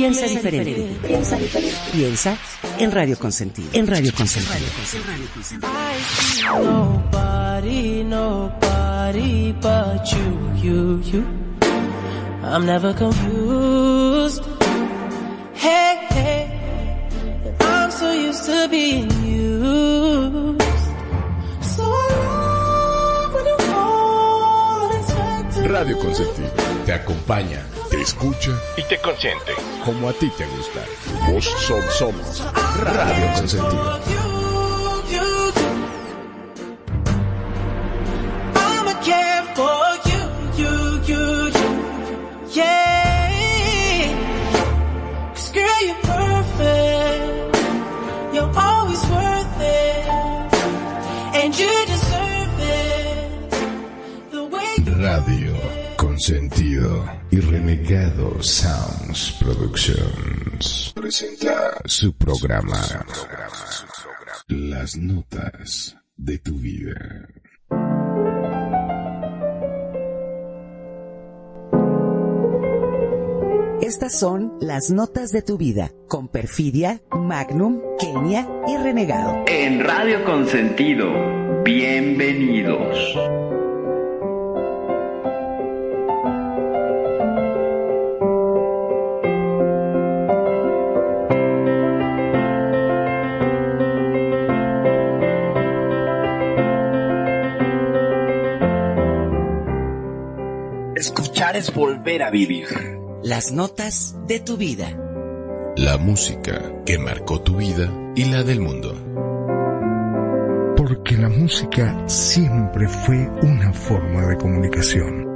Piensa diferente. Piensa diferente. Piensa en Radio Consentido. En Radio Consentido. Nobody, nobody but you, you, you. I'm never confused. Hey, hey, I'm so used to being used. So when unexpected. Radio Consentido te acompaña, te escucha y te consiente. como a ti te gusta. Vos son, somos Radio Consentido. Radio Consentido y Renegado Sounds Productions presenta su programa Las Notas de tu Vida. Estas son las notas de tu vida con Perfidia, Magnum, Kenia y Renegado. En Radio Consentido, bienvenidos. Volver a vivir. Las notas de tu vida. La música que marcó tu vida y la del mundo. Porque la música siempre fue una forma de comunicación.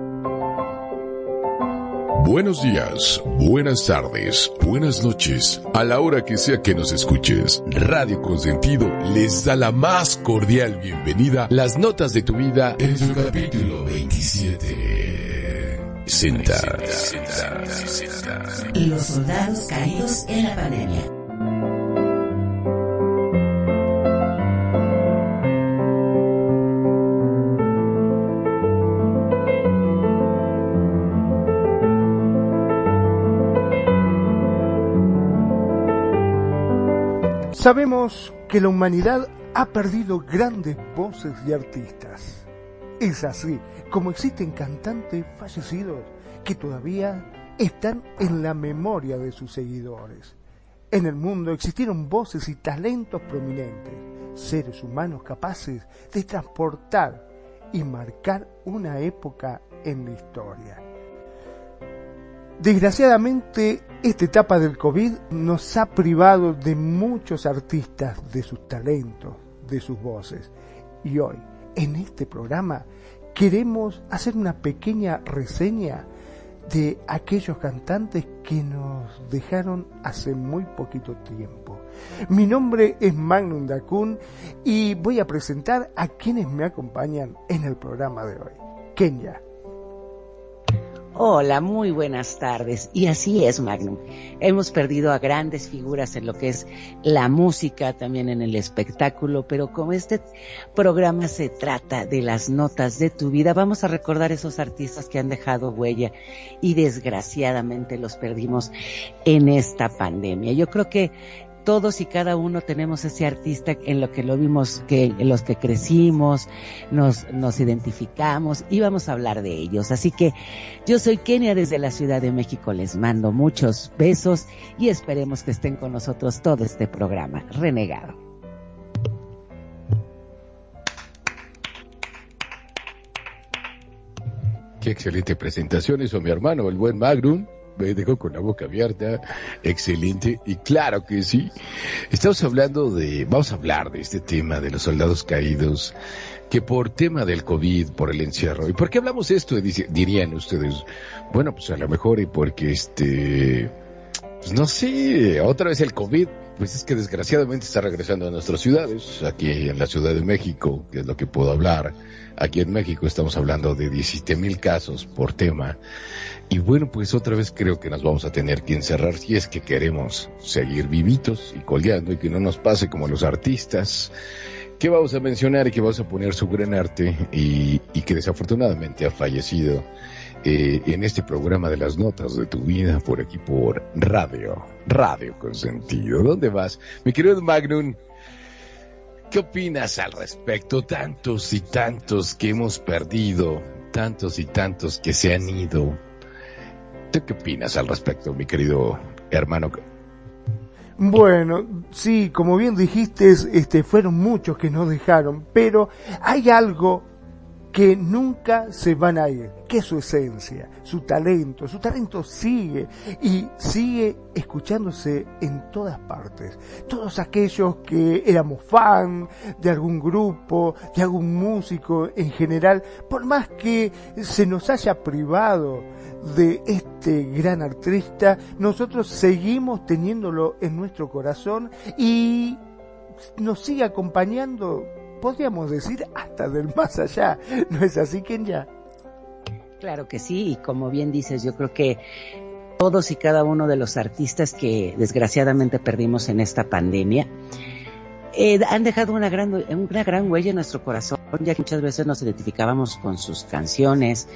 Buenos días, buenas tardes, buenas noches, a la hora que sea que nos escuches. Radio Consentido les da la más cordial bienvenida. Las notas de tu vida en su capítulo 27. Senta. Los soldados caídos en la pandemia. Sabemos que la humanidad ha perdido grandes voces y artistas. Es así como existen cantantes fallecidos que todavía están en la memoria de sus seguidores. En el mundo existieron voces y talentos prominentes, seres humanos capaces de transportar y marcar una época en la historia. Desgraciadamente, esta etapa del COVID nos ha privado de muchos artistas de sus talentos, de sus voces. Y hoy, en este programa, queremos hacer una pequeña reseña de aquellos cantantes que nos dejaron hace muy poquito tiempo. Mi nombre es Magnum Dacun y voy a presentar a quienes me acompañan en el programa de hoy. Kenya, Hola, muy buenas tardes. Y así es, Magnum. Hemos perdido a grandes figuras en lo que es la música, también en el espectáculo, pero como este programa se trata de las notas de tu vida, vamos a recordar esos artistas que han dejado huella y desgraciadamente los perdimos en esta pandemia. Yo creo que todos y cada uno tenemos ese artista en lo que lo vimos, que en los que crecimos, nos, identificamos y vamos a hablar de ellos. Así que yo soy Kenia desde la Ciudad de México, les mando muchos besos y esperemos que estén con nosotros todo este programa. Renegado. Qué excelente presentación eso, mi hermano, el buen Magnum. Me dejó con la boca abierta. Excelente. Y claro que sí. Estamos hablando de, vamos a hablar de este tema de los soldados caídos, que por tema del COVID, por el encierro. ¿Y por qué hablamos esto? Dice- Dirían ustedes. Bueno, pues a lo mejor y porque este, pues no sé, otra vez el COVID, pues es que desgraciadamente está regresando a nuestras ciudades, aquí en la Ciudad de México, que es lo que puedo hablar. Aquí en México estamos hablando de 17 mil casos por tema. Y bueno, pues otra vez creo que nos vamos a tener que encerrar si es que queremos seguir vivitos y coleando y que no nos pase como los artistas que vamos a mencionar y que vamos a poner su gran arte y, que desafortunadamente ha fallecido eh, en este programa de las notas de tu vida por aquí por Radio, Radio Consentido. ¿Dónde vas? Mi querido Magnum, ¿qué opinas al respecto? Tantos y tantos que hemos perdido, tantos y tantos que se han ido. ¿Tú qué opinas al respecto, mi querido hermano? Bueno, sí, como bien dijiste, este, fueron muchos que nos dejaron, pero hay algo que nunca se van a ir, que es su esencia, su talento. Su talento sigue y sigue escuchándose en todas partes. Todos aquellos que éramos fan de algún grupo, de algún músico en general, por más que se nos haya privado de este gran artista, nosotros seguimos teniéndolo en nuestro corazón y nos sigue acompañando podríamos decir hasta del más allá. ¿No es así, Kenya? Claro que sí, y como bien dices, yo creo que todos y cada uno de los artistas que desgraciadamente perdimos en esta pandemia, eh, han dejado una gran, una gran huella en nuestro corazón, ya que muchas veces nos identificábamos con sus canciones,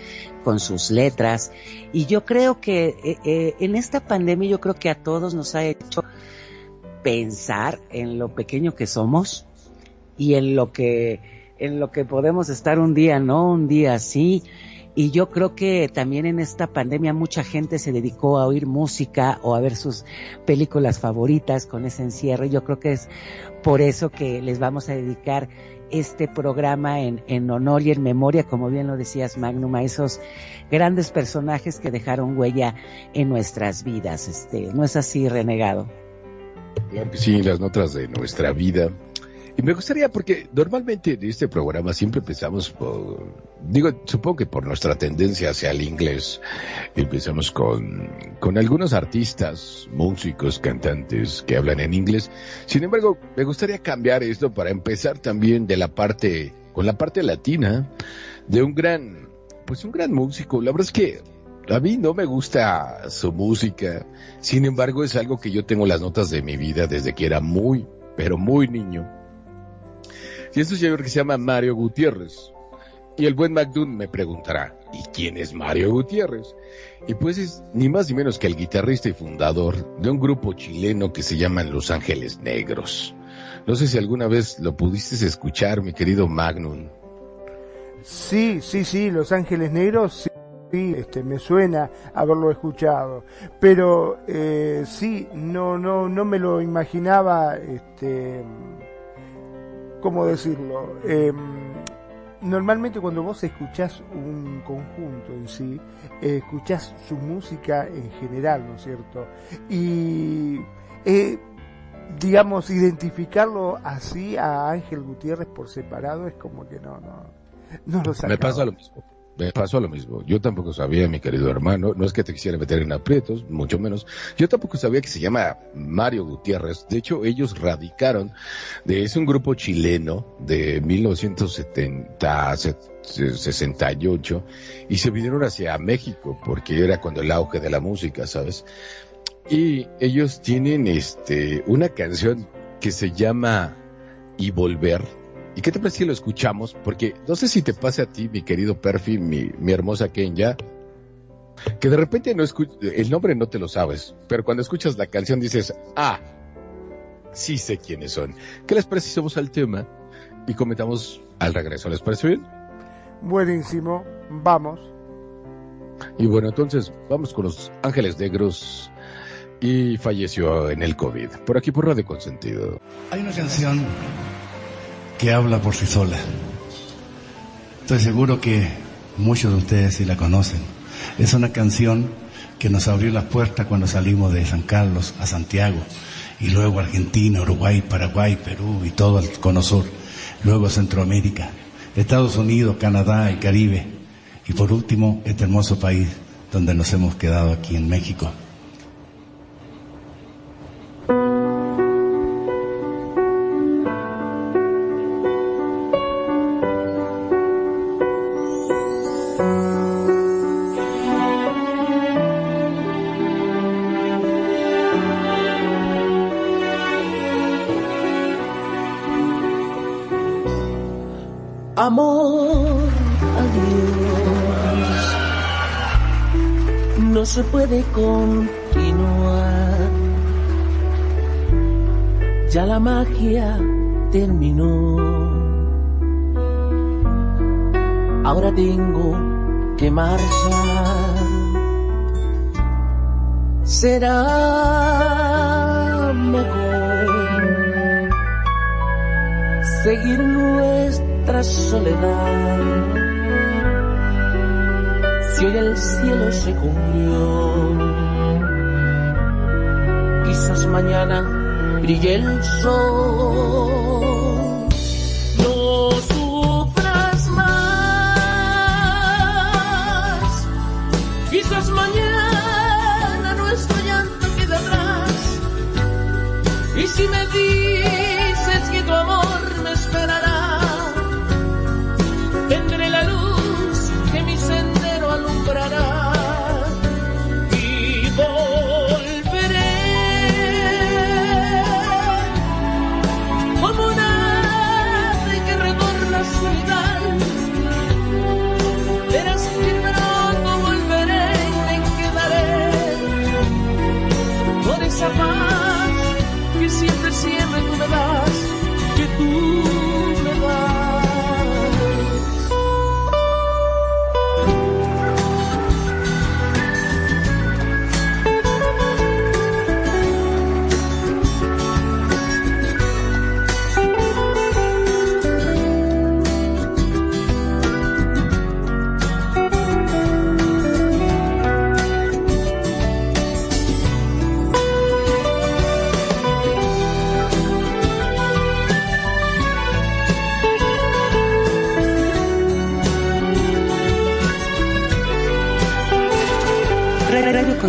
con sus letras, y yo creo que eh, eh, en esta pandemia yo creo que a todos nos ha hecho pensar en lo pequeño que somos, y en lo que en lo que podemos estar un día no, un día así. Y yo creo que también en esta pandemia mucha gente se dedicó a oír música o a ver sus películas favoritas con ese encierre. Yo creo que es por eso que les vamos a dedicar este programa en, en honor y en memoria, como bien lo decías Magnum, a esos grandes personajes que dejaron huella en nuestras vidas. Este, ¿No es así, renegado? Sí, las notas de nuestra vida y me gustaría, porque normalmente en este programa siempre empezamos por, digo, supongo que por nuestra tendencia hacia el inglés, empezamos con, con algunos artistas, músicos, cantantes que hablan en inglés. Sin embargo, me gustaría cambiar esto para empezar también de la parte, con la parte latina, de un gran, pues un gran músico. La verdad es que a mí no me gusta su música, sin embargo es algo que yo tengo las notas de mi vida desde que era muy, pero muy niño y este señor que se llama Mario Gutiérrez. Y el buen McDoon me preguntará, ¿y quién es Mario Gutiérrez? Y pues es ni más ni menos que el guitarrista y fundador de un grupo chileno que se llaman Los Ángeles Negros. No sé si alguna vez lo pudiste escuchar, mi querido Magnum. Sí, sí, sí, Los Ángeles Negros, sí, este, me suena haberlo escuchado, pero eh, sí, no, no, no me lo imaginaba, este, ¿cómo decirlo? Em, normalmente cuando vos escuchás un conjunto en sí, eh, escuchás su música en general, ¿no es cierto? Y, eh, digamos, identificarlo así a Ángel Gutiérrez por separado es como que no, no, no lo Me pasa lo mismo me pasó lo mismo. Yo tampoco sabía, mi querido hermano, no es que te quisiera meter en aprietos, mucho menos. Yo tampoco sabía que se llama Mario Gutiérrez. De hecho, ellos radicaron de es un grupo chileno de 1970 68 y se vinieron hacia México porque era cuando el auge de la música, ¿sabes? Y ellos tienen este una canción que se llama Y volver ¿Y qué te parece si lo escuchamos? Porque no sé si te pase a ti, mi querido Perfi, mi, mi hermosa Kenya, que de repente no el nombre no te lo sabes, pero cuando escuchas la canción dices, ah, sí sé quiénes son. ¿Qué les parece si somos al tema y comentamos al regreso? ¿Les parece bien? Buenísimo, vamos. Y bueno, entonces vamos con los Ángeles Negros y falleció en el COVID. Por aquí por Radio Consentido. Hay una canción que habla por sí sola. Estoy seguro que muchos de ustedes sí la conocen. Es una canción que nos abrió las puertas cuando salimos de San Carlos a Santiago y luego Argentina, Uruguay, Paraguay, Perú y todo el cono sur, luego Centroamérica, Estados Unidos, Canadá, el Caribe y por último este hermoso país donde nos hemos quedado aquí en México. Puede continuar. Ya la magia terminó. Ahora tengo que marchar. Será mejor seguir nuestra soledad. Si hoy el cielo se cubrió, quizás mañana brille el sol.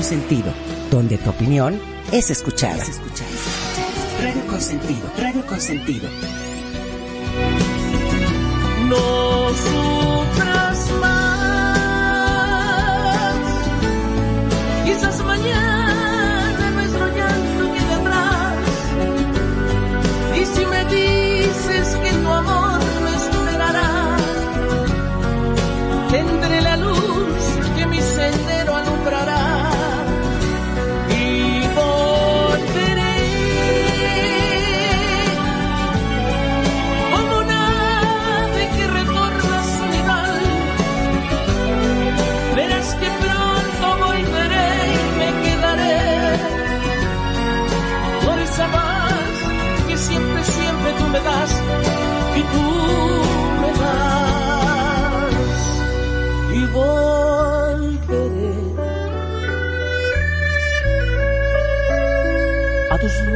Consentido, donde tu opinión es escuchada. Radio Consentido, Radio Consentido. No sufras más. Quizás mañana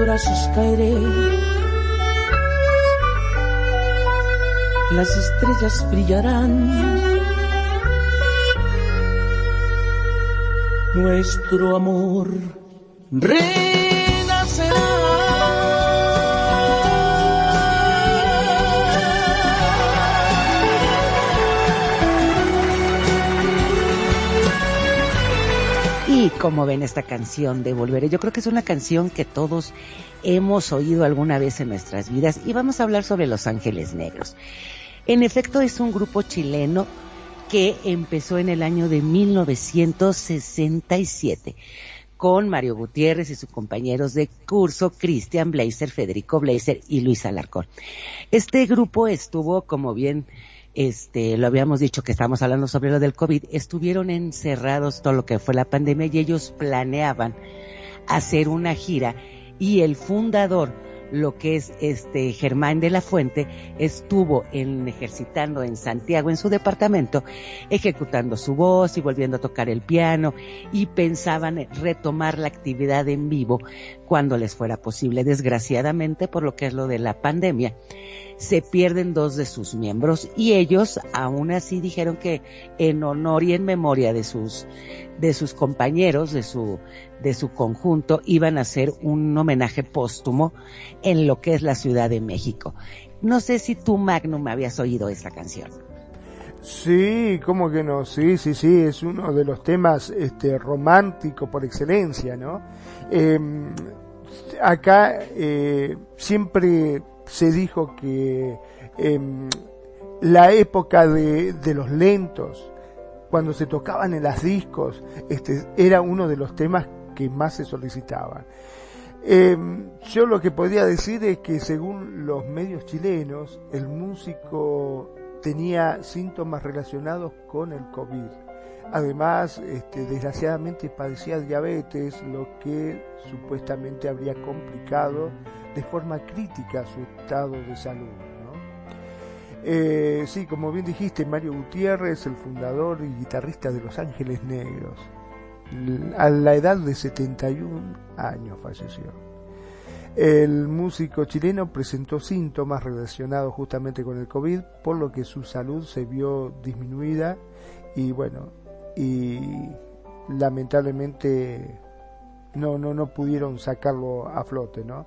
brazos caeré. las estrellas brillarán. Nuestro amor Y como ven esta canción de Volveré, yo creo que es una canción que todos hemos oído alguna vez en nuestras vidas y vamos a hablar sobre Los Ángeles Negros. En efecto, es un grupo chileno que empezó en el año de 1967 con Mario Gutiérrez y sus compañeros de curso, Cristian Blazer, Federico Blazer y Luis Alarcón. Este grupo estuvo, como bien este, lo habíamos dicho que estábamos hablando sobre lo del COVID, estuvieron encerrados todo lo que fue la pandemia y ellos planeaban hacer una gira y el fundador, lo que es este Germán de la Fuente, estuvo en, ejercitando en Santiago, en su departamento, ejecutando su voz y volviendo a tocar el piano y pensaban retomar la actividad en vivo cuando les fuera posible. Desgraciadamente, por lo que es lo de la pandemia, se pierden dos de sus miembros y ellos aún así dijeron que en honor y en memoria de sus de sus compañeros de su de su conjunto iban a hacer un homenaje póstumo en lo que es la Ciudad de México. No sé si tú Magnum habías oído esta canción. Sí, cómo que no, sí, sí, sí, es uno de los temas este, romántico por excelencia, ¿no? Eh, acá eh, siempre se dijo que eh, la época de, de, los lentos cuando se tocaban en las discos, este, era uno de los temas que más se solicitaban. Eh, yo lo que podría decir es que según los medios chilenos, el músico tenía síntomas relacionados con el COVID. Además, este, desgraciadamente padecía diabetes, lo que supuestamente habría complicado de forma crítica su estado de salud. Eh, sí, como bien dijiste, Mario Gutiérrez, el fundador y guitarrista de Los Ángeles Negros, a la edad de 71 años falleció. El músico chileno presentó síntomas relacionados justamente con el COVID, por lo que su salud se vio disminuida y bueno, y lamentablemente no, no, no pudieron sacarlo a flote, ¿no?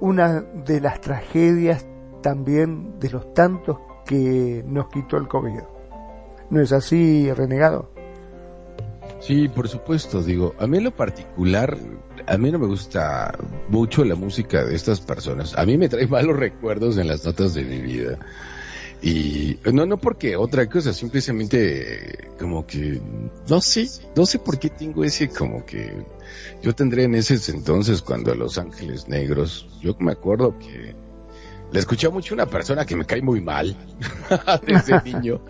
Una de las tragedias también de los tantos que nos quitó el COVID. ¿No es así, renegado? Sí, por supuesto, digo, a mí en lo particular, a mí no me gusta mucho la música de estas personas. A mí me trae malos recuerdos en las notas de mi vida. Y no, no porque otra cosa, simplemente como que, no sé, no sé por qué tengo ese como que, yo tendré en ese entonces cuando a Los Ángeles Negros, yo me acuerdo que le escuché mucho a una persona que me cae muy mal desde niño.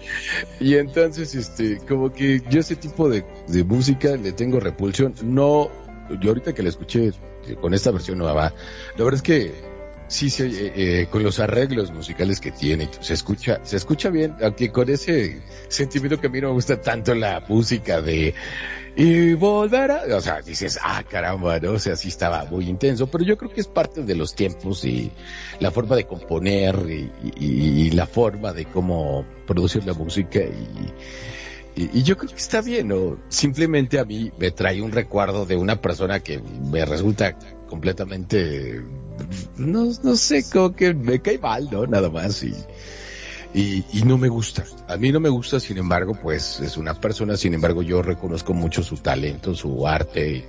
Y entonces, este, como que yo ese tipo de, de música le tengo repulsión. No, yo ahorita que la escuché con esta versión nueva, la verdad es que sí, sí, eh, eh, con los arreglos musicales que tiene, se escucha, se escucha bien, aunque con ese sentimiento que a mí no me gusta tanto la música de y volverá, o sea, dices, ah, caramba, ¿no? O sea, sí estaba muy intenso, pero yo creo que es parte de los tiempos y la forma de componer y, la forma de cómo producir la música y, y, yo creo que está bien, ¿no? Simplemente a mí me trae un recuerdo de una persona que me resulta completamente, no, no sé, como que me cae mal, ¿no? Nada más y y, y, no me gusta. A mí no me gusta, sin embargo, pues es una persona, sin embargo, yo reconozco mucho su talento, su arte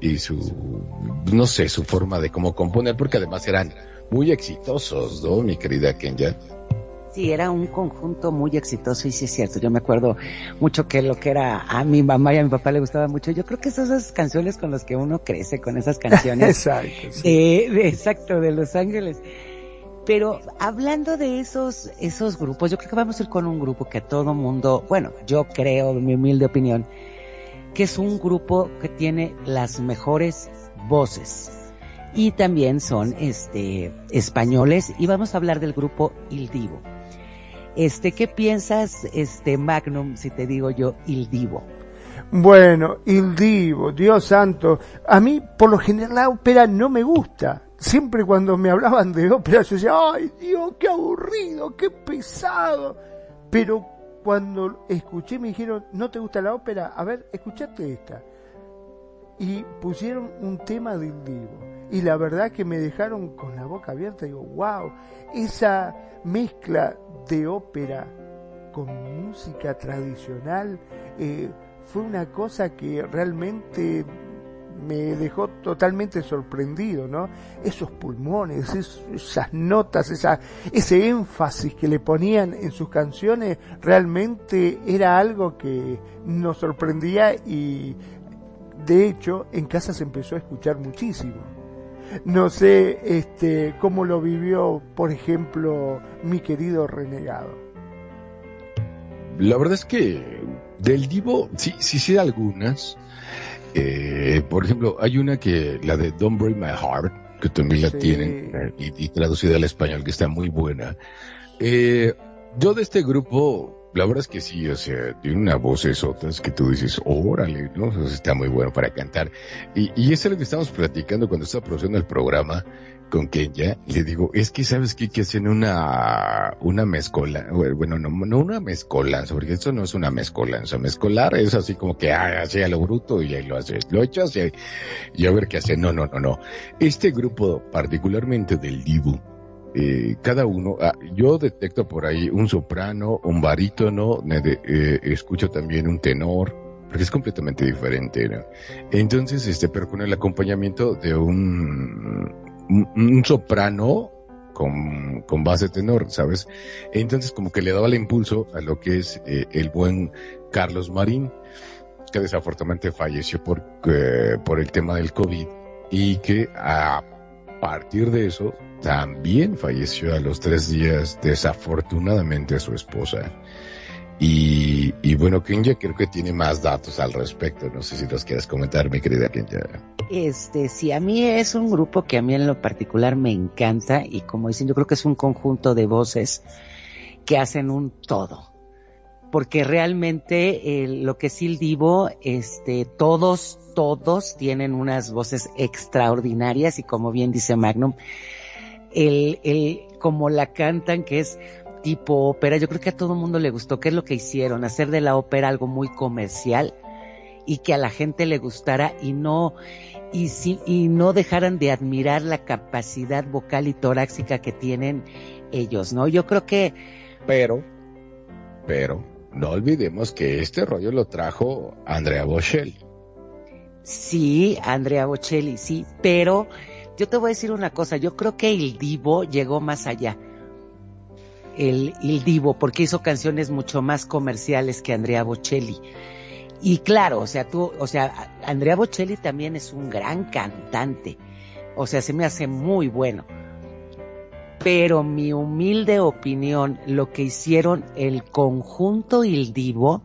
y, su, no sé, su forma de cómo componer, porque además eran muy exitosos, ¿no, mi querida Kenya? Sí, era un conjunto muy exitoso y sí es cierto. Yo me acuerdo mucho que lo que era a mi mamá y a mi papá le gustaba mucho. Yo creo que esas, esas canciones con las que uno crece, con esas canciones. exacto. de, exacto, de Los Ángeles. Pero hablando de esos, esos grupos, yo creo que vamos a ir con un grupo que todo mundo, bueno, yo creo, en mi humilde opinión, que es un grupo que tiene las mejores voces. Y también son este españoles y vamos a hablar del grupo Il Divo. Este, ¿qué piensas, este Magnum, si te digo yo Il Divo? Bueno, Il Divo, Dios santo, a mí por lo general la ópera no me gusta siempre cuando me hablaban de ópera yo decía, ay Dios, qué aburrido, qué pesado. Pero cuando escuché me dijeron, ¿no te gusta la ópera? A ver, escuchate esta. Y pusieron un tema del vivo. Y la verdad que me dejaron con la boca abierta. Digo, wow, esa mezcla de ópera con música tradicional eh, fue una cosa que realmente me dejó totalmente sorprendido, ¿no? Esos pulmones, esas notas, esa, ese énfasis que le ponían en sus canciones, realmente era algo que nos sorprendía y de hecho en casa se empezó a escuchar muchísimo. No sé este, cómo lo vivió, por ejemplo, mi querido renegado. La verdad es que del Divo, sí, sí sé algunas, eh, por ejemplo, hay una que, la de Don't Break My Heart, que también la tienen eh, y, traducida al español, que está muy buena. Eh, yo de este grupo, la verdad es que sí, o sea, tiene una voz es que tú dices, órale, ¿no? está muy bueno para cantar. Y, y eso es lo que estamos platicando cuando estaba produciendo el programa, con Kenya, le digo, es que sabes qué? que hacen una, una mezcola, bueno, no, no una mezcolanza, porque esto no es una mezcolanza, mezcolar es así como que, ah, así a lo bruto y ahí lo haces, lo echas y, a ver qué hace, no, no, no, no. Este grupo, particularmente del Dibu, eh, cada uno, ah, yo detecto por ahí un soprano, un barítono, eh, escucho también un tenor, porque es completamente diferente. Entonces, este, pero con el acompañamiento de un, un, soprano con, con, base tenor, ¿sabes? Entonces como que le daba el impulso a lo que es eh, el buen Carlos Marín, que desafortunadamente falleció por, eh, por el tema del COVID y que a partir de eso también falleció a los tres días desafortunadamente su esposa. Y, y bueno, Kenya creo que tiene más datos al respecto. No sé si los quieres comentar, mi querida Kenya. Este, sí, a mí es un grupo que a mí en lo particular me encanta y como dicen, yo creo que es un conjunto de voces que hacen un todo. Porque realmente eh, lo que es el Divo, este, todos, todos tienen unas voces extraordinarias y como bien dice Magnum, el, el, como la cantan, que es tipo ópera, yo creo que a todo el mundo le gustó, que es lo que hicieron, hacer de la ópera algo muy comercial y que a la gente le gustara y no, y, si, y no dejaran de admirar la capacidad vocal y torácica que tienen ellos, ¿no? Yo creo que... Pero, pero, no olvidemos que este rollo lo trajo Andrea Bocelli. Sí, Andrea Bocelli, sí, pero yo te voy a decir una cosa, yo creo que el divo llegó más allá el, divo, porque hizo canciones mucho más comerciales que Andrea Bocelli. Y claro, o sea, tú, o sea, Andrea Bocelli también es un gran cantante. O sea, se me hace muy bueno. Pero mi humilde opinión, lo que hicieron el conjunto y el divo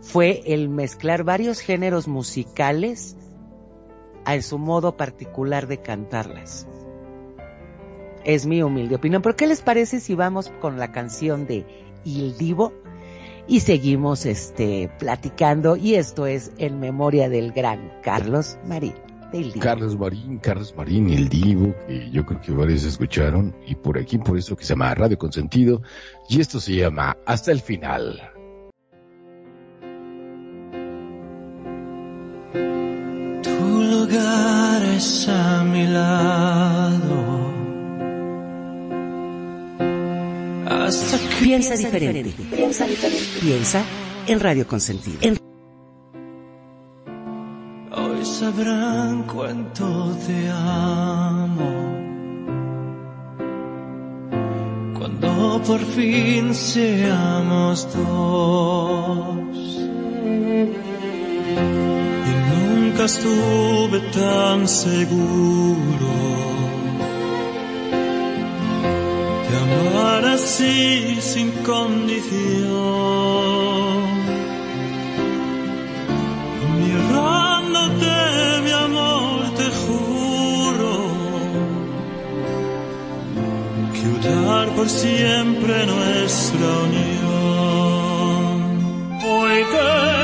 fue el mezclar varios géneros musicales a su modo particular de cantarlas es mi humilde opinión. Pero ¿qué les parece si vamos con la canción de Il Divo? Y seguimos este platicando y esto es en memoria del gran Carlos Marín. Carlos Marín, Carlos Marín, el Divo, que yo creo que varios escucharon, y por aquí, por eso que se llama Radio Consentido, y esto se llama Hasta el Final. Es a mi lado Piensa diferente. Piensa diferente. Piensa en Radio Consentido. Hoy sabrán cuánto te amo. Cuando por fin seamos dos. Nunca estuve tan seguro amar así sin condición. Mirándote, mi amor, te juro que udar por siempre nuestra unión. Hoy te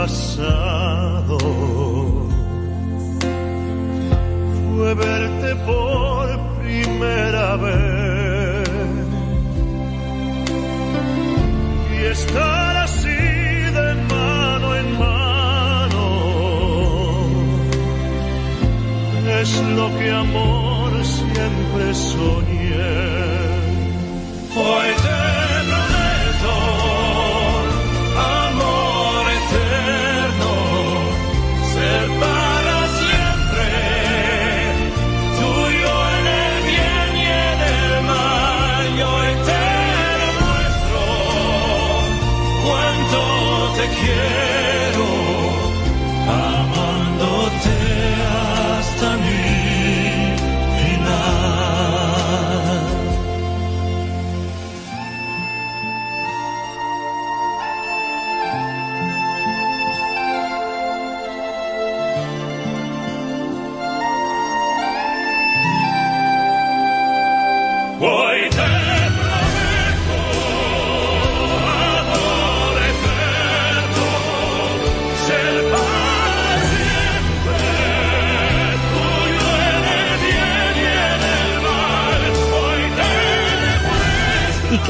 pasado fue verte por primera vez y estar así de mano en mano es lo que amor siempre soñé.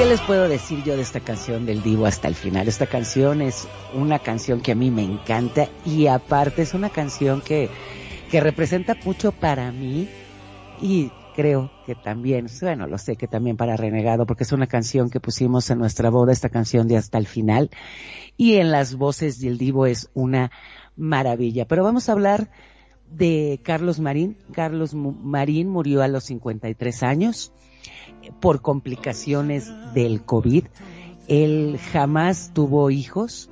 ¿Qué les puedo decir yo de esta canción del Divo hasta el final? Esta canción es una canción que a mí me encanta y aparte es una canción que, que representa mucho para mí y creo que también, bueno, lo sé que también para Renegado, porque es una canción que pusimos en nuestra boda, esta canción de hasta el final, y en las voces del Divo es una maravilla. Pero vamos a hablar de Carlos Marín. Carlos Marín murió a los 53 años por complicaciones del COVID. Él jamás tuvo hijos,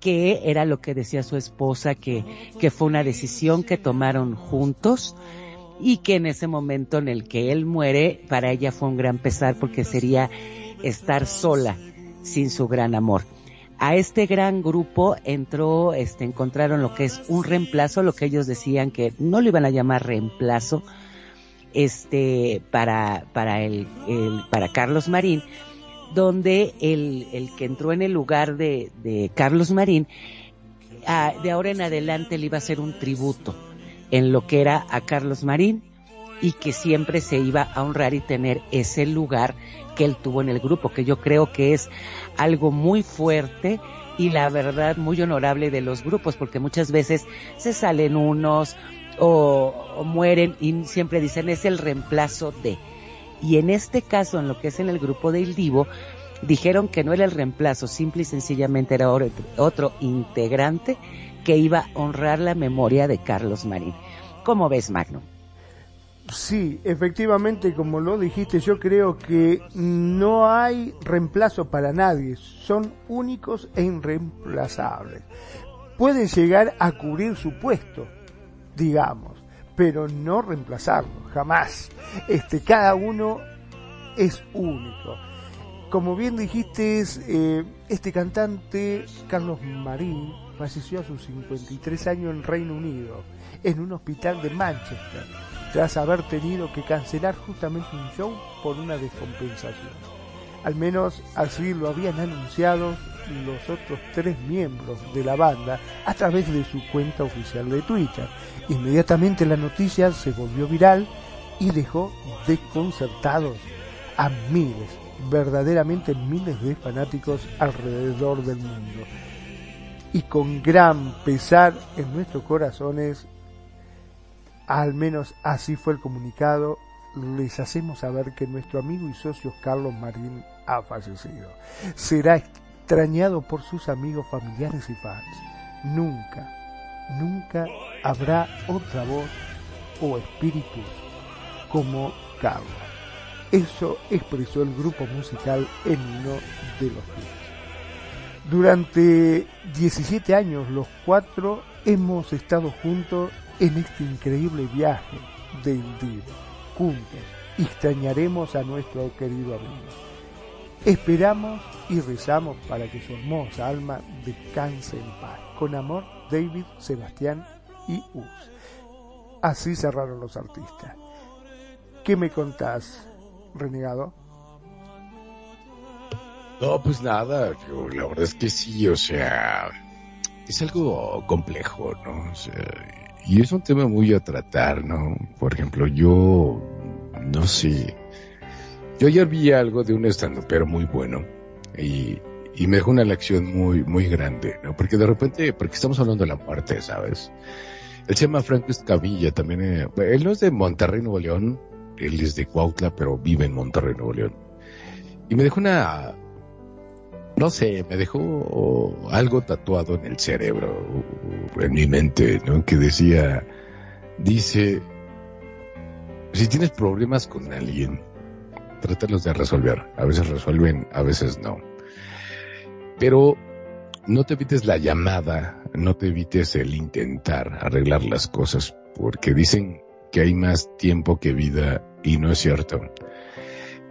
que era lo que decía su esposa, que, que fue una decisión que tomaron juntos y que en ese momento en el que él muere, para ella fue un gran pesar porque sería estar sola sin su gran amor. A este gran grupo entró, este, encontraron lo que es un reemplazo, lo que ellos decían que no lo iban a llamar reemplazo, este, para, para el, para Carlos Marín, donde el, el que entró en el lugar de, de Carlos Marín, de ahora en adelante le iba a ser un tributo en lo que era a Carlos Marín y que siempre se iba a honrar y tener ese lugar que él tuvo en el grupo, que yo creo que es algo muy fuerte y la verdad muy honorable de los grupos, porque muchas veces se salen unos o, mueren y siempre dicen es el reemplazo de. Y en este caso, en lo que es en el grupo del Divo, dijeron que no era el reemplazo, simple y sencillamente era otro integrante que iba a honrar la memoria de Carlos Marín. ¿Cómo ves, Magno? Sí, efectivamente, como lo dijiste, yo creo que no hay reemplazo para nadie, son únicos e irreemplazables. Pueden llegar a cubrir su puesto, digamos, pero no reemplazarlo, jamás. Este, cada uno es único. Como bien dijiste, eh, este cantante, Carlos Marín, falleció a sus 53 años en Reino Unido, en un hospital de Manchester, tras haber tenido que cancelar justamente un show por una descompensación. Al menos así lo habían anunciado los otros tres miembros de la banda a través de su cuenta oficial de Twitter. Inmediatamente la noticia se volvió viral y dejó desconcertados a miles, verdaderamente miles de fanáticos alrededor del mundo. Y con gran pesar en nuestros corazones, al menos así fue el comunicado, les hacemos saber que nuestro amigo y socio Carlos Marín ha fallecido. Será extrañado por sus amigos, familiares y fans. Nunca, nunca habrá otra voz o espíritu como Carlos. Eso expresó el grupo musical en uno de los días. Durante 17 años los cuatro hemos estado juntos en este increíble viaje del día juntos extrañaremos a nuestro querido amigo. Esperamos y rezamos para que su hermosa alma descanse en paz. Con amor, David, Sebastián y Us. Así cerraron los artistas. ¿Qué me contás, renegado? No, pues nada, la verdad es que sí, o sea, es algo complejo, ¿no? Y es un tema muy a tratar, ¿no? Por ejemplo, yo, no sé, yo ayer vi algo de un pero muy bueno y, y me dejó una lección muy, muy grande, ¿no? Porque de repente, porque estamos hablando de la muerte, ¿sabes? Él se llama Franco Escavilla, también, eh, él no es de Monterrey, Nuevo León, él es de Cuautla, pero vive en Monterrey, Nuevo León. Y me dejó una, no sé, me dejó algo tatuado en el cerebro, en mi mente, ¿no? Que decía, dice, si tienes problemas con alguien, trátalos de resolver. A veces resuelven, a veces no. Pero no te evites la llamada, no te evites el intentar arreglar las cosas, porque dicen que hay más tiempo que vida y no es cierto.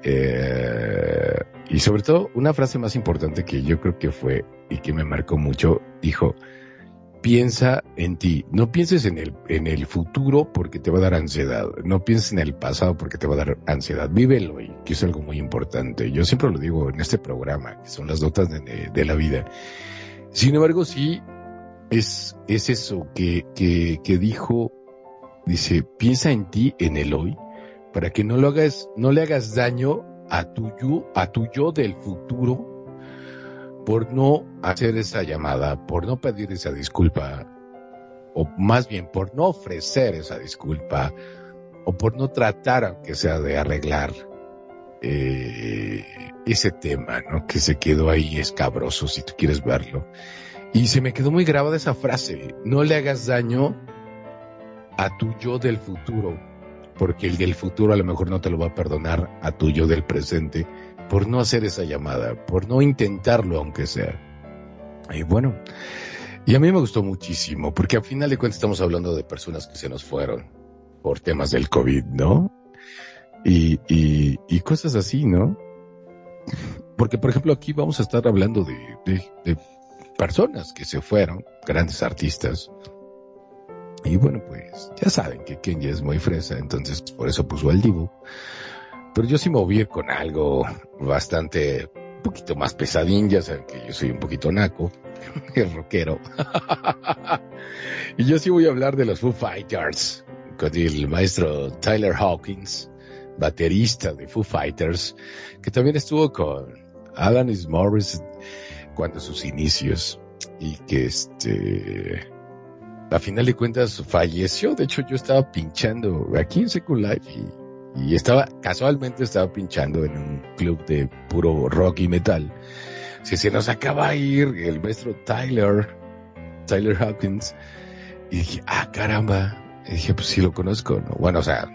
Eh, y sobre todo, una frase más importante que yo creo que fue y que me marcó mucho, dijo, piensa en ti, no pienses en el, en el futuro porque te va a dar ansiedad, no pienses en el pasado porque te va a dar ansiedad, vívelo y que es algo muy importante. Yo siempre lo digo en este programa, que son las notas de, de la vida. Sin embargo, sí, es, es eso que, que, que dijo, dice, piensa en ti, en el hoy, para que no lo hagas, no le hagas daño a tu yo, a tu yo del futuro por no hacer esa llamada, por no pedir esa disculpa, o más bien por no ofrecer esa disculpa, o por no tratar, aunque sea de arreglar eh, ese tema, ¿no? Que se quedó ahí escabroso, si tú quieres verlo. Y se me quedó muy grabada esa frase, no le hagas daño a tu yo del futuro, porque el del futuro a lo mejor no te lo va a perdonar a tu yo del presente por no hacer esa llamada, por no intentarlo aunque sea. Y bueno, y a mí me gustó muchísimo, porque al final de cuentas estamos hablando de personas que se nos fueron por temas del COVID, ¿no? Y, y, y cosas así, ¿no? Porque, por ejemplo, aquí vamos a estar hablando de, de, de personas que se fueron, grandes artistas. Y bueno, pues ya saben que Kenya es muy fresa, entonces por eso puso al Divo. Pero yo sí me voy con algo bastante, un poquito más pesadín, ya saben que yo soy un poquito naco, el rockero. y yo sí voy a hablar de los Foo Fighters, con el maestro Tyler Hawkins, baterista de Foo Fighters, que también estuvo con Alanis Morris cuando sus inicios y que este a final de cuentas falleció. De hecho, yo estaba pinchando aquí en Second Life y, y, estaba, casualmente estaba pinchando en un club de puro rock y metal. Si se nos acaba de ir el maestro Tyler, Tyler Hawkins, y dije, ah, caramba. Y dije, pues sí lo conozco, ¿no? Bueno, o sea,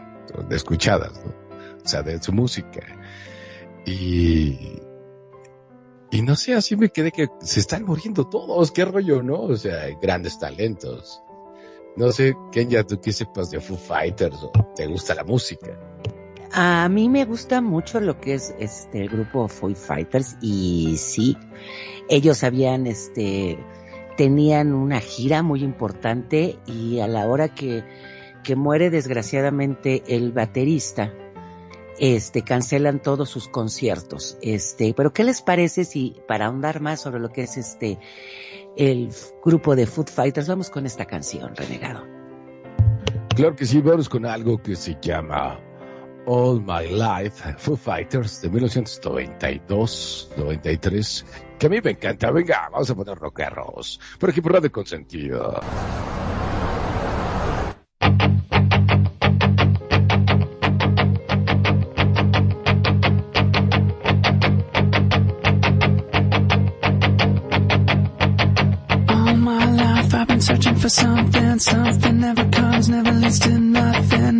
de escuchadas, ¿no? O sea, de su música. Y, y no sé, así me quedé que se están muriendo todos, qué rollo, ¿no? O sea, grandes talentos. No sé, Kenya, tú qué sepas de Foo Fighters o te gusta la música. A mí me gusta mucho lo que es este el grupo Foo Fighters y sí, ellos habían este tenían una gira muy importante y a la hora que que muere desgraciadamente el baterista, este, cancelan todos sus conciertos. Este, pero ¿qué les parece si, para ahondar más sobre lo que es este, el grupo de Food Fighters, vamos con esta canción, Renegado? Claro que sí, vamos con algo que se llama All My Life, Foo Fighters de 1992, 93, que a mí me encanta. Venga, vamos a poner rockeros. Por aquí por Radio Consentido. All my life I've been searching for something, something never comes, never leads to nothing,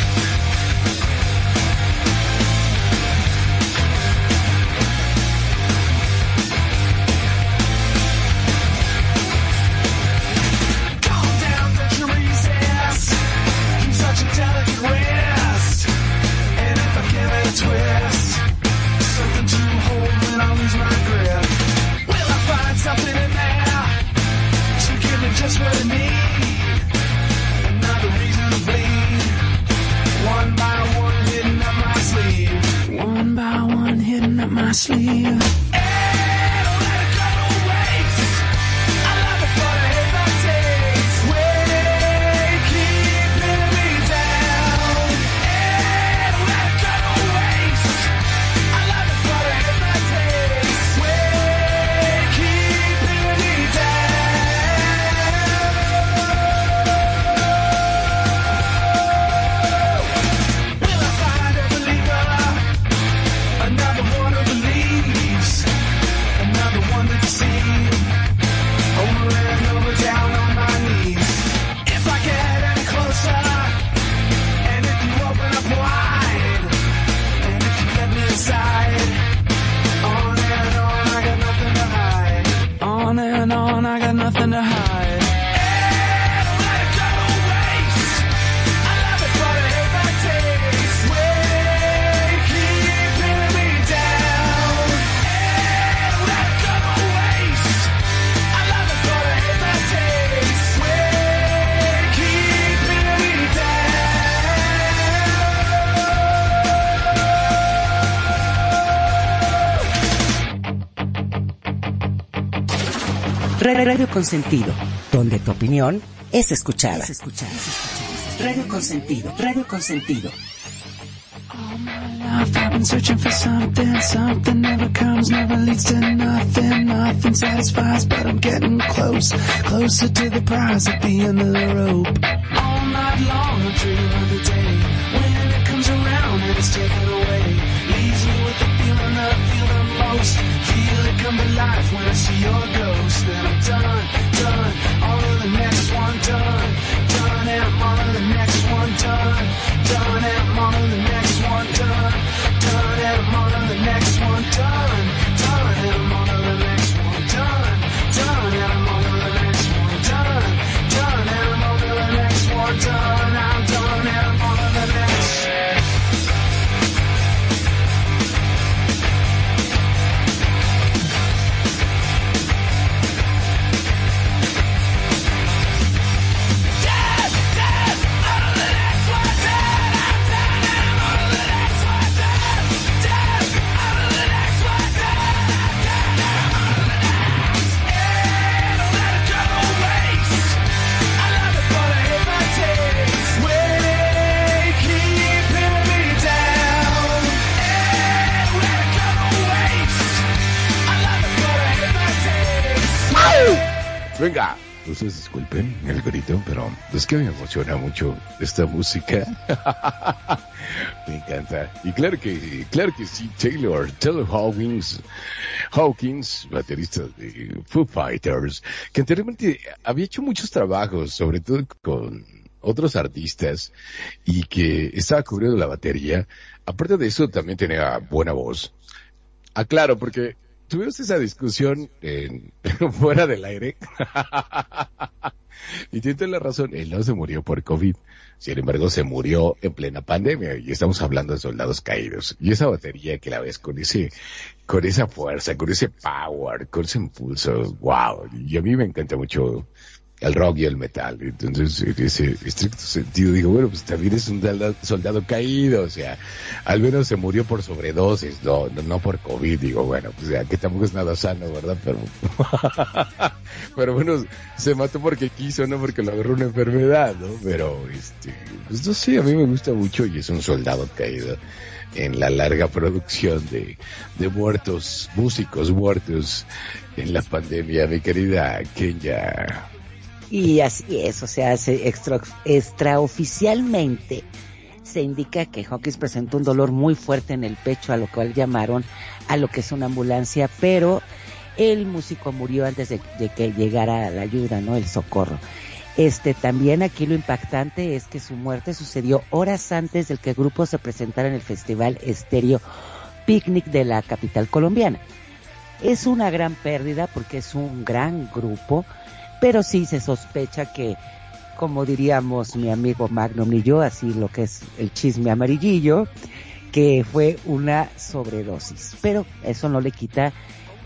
just what I need. Another reason to bleed. One by one hidden up my sleeve. One by one hidden up my sleeve. Radio Consentido, donde tu opinión es escuchada. Es escuchada. Radio Consentido, Radio Consentido. All my life I've been searching for something, something never comes, never leads to nothing, nothing satisfies, but I'm getting close, closer to the prize at the end of the rope. All night long I dream of the day, when it comes around and it's taken to life. When I see your ghost, then I'm done, done, on to the next one, done, Venga, ustedes disculpen el grito, pero es que me emociona mucho esta música. me encanta. Y claro que, claro que sí, Taylor, Taylor Hawkins, Hawkins, baterista de Foo Fighters, que anteriormente había hecho muchos trabajos, sobre todo con otros artistas, y que estaba cubriendo la batería. Aparte de eso, también tenía buena voz. Ah, claro, porque tuvimos esa discusión en, fuera del aire. y tiene la razón, él no se murió por COVID. Sin embargo, se murió en plena pandemia y estamos hablando de soldados caídos. Y esa batería que la ves con ese, con esa fuerza, con ese power, con ese impulso, wow. Y a mí me encanta mucho el rock y el metal. Entonces, en ese estricto sentido, digo, bueno, pues también es un soldado, caído, o sea, al menos se murió por sobredosis, no, no, no por COVID, digo, bueno, pues ya que tampoco es nada sano, ¿verdad? Pero, pero bueno, se mató porque quiso, no porque lo agarró una enfermedad, ¿no? Pero, este, pues no sé, a mí me gusta mucho y es un soldado caído en la larga producción de, de muertos, músicos muertos en la pandemia, mi querida Kenya. Y así es, o sea, se extra, extraoficialmente se indica que Hawkins presentó un dolor muy fuerte en el pecho, a lo cual llamaron a lo que es una ambulancia, pero el músico murió antes de, que llegara la ayuda, ¿no? El socorro. Este, también aquí lo impactante es que su muerte sucedió horas antes del que el grupo se presentara en el Festival Estéreo Picnic de la capital colombiana. Es una gran pérdida porque es un gran grupo, pero sí se sospecha que, como diríamos mi amigo Magnum y yo, así lo que es el chisme amarillillo, que fue una sobredosis. Pero eso no le quita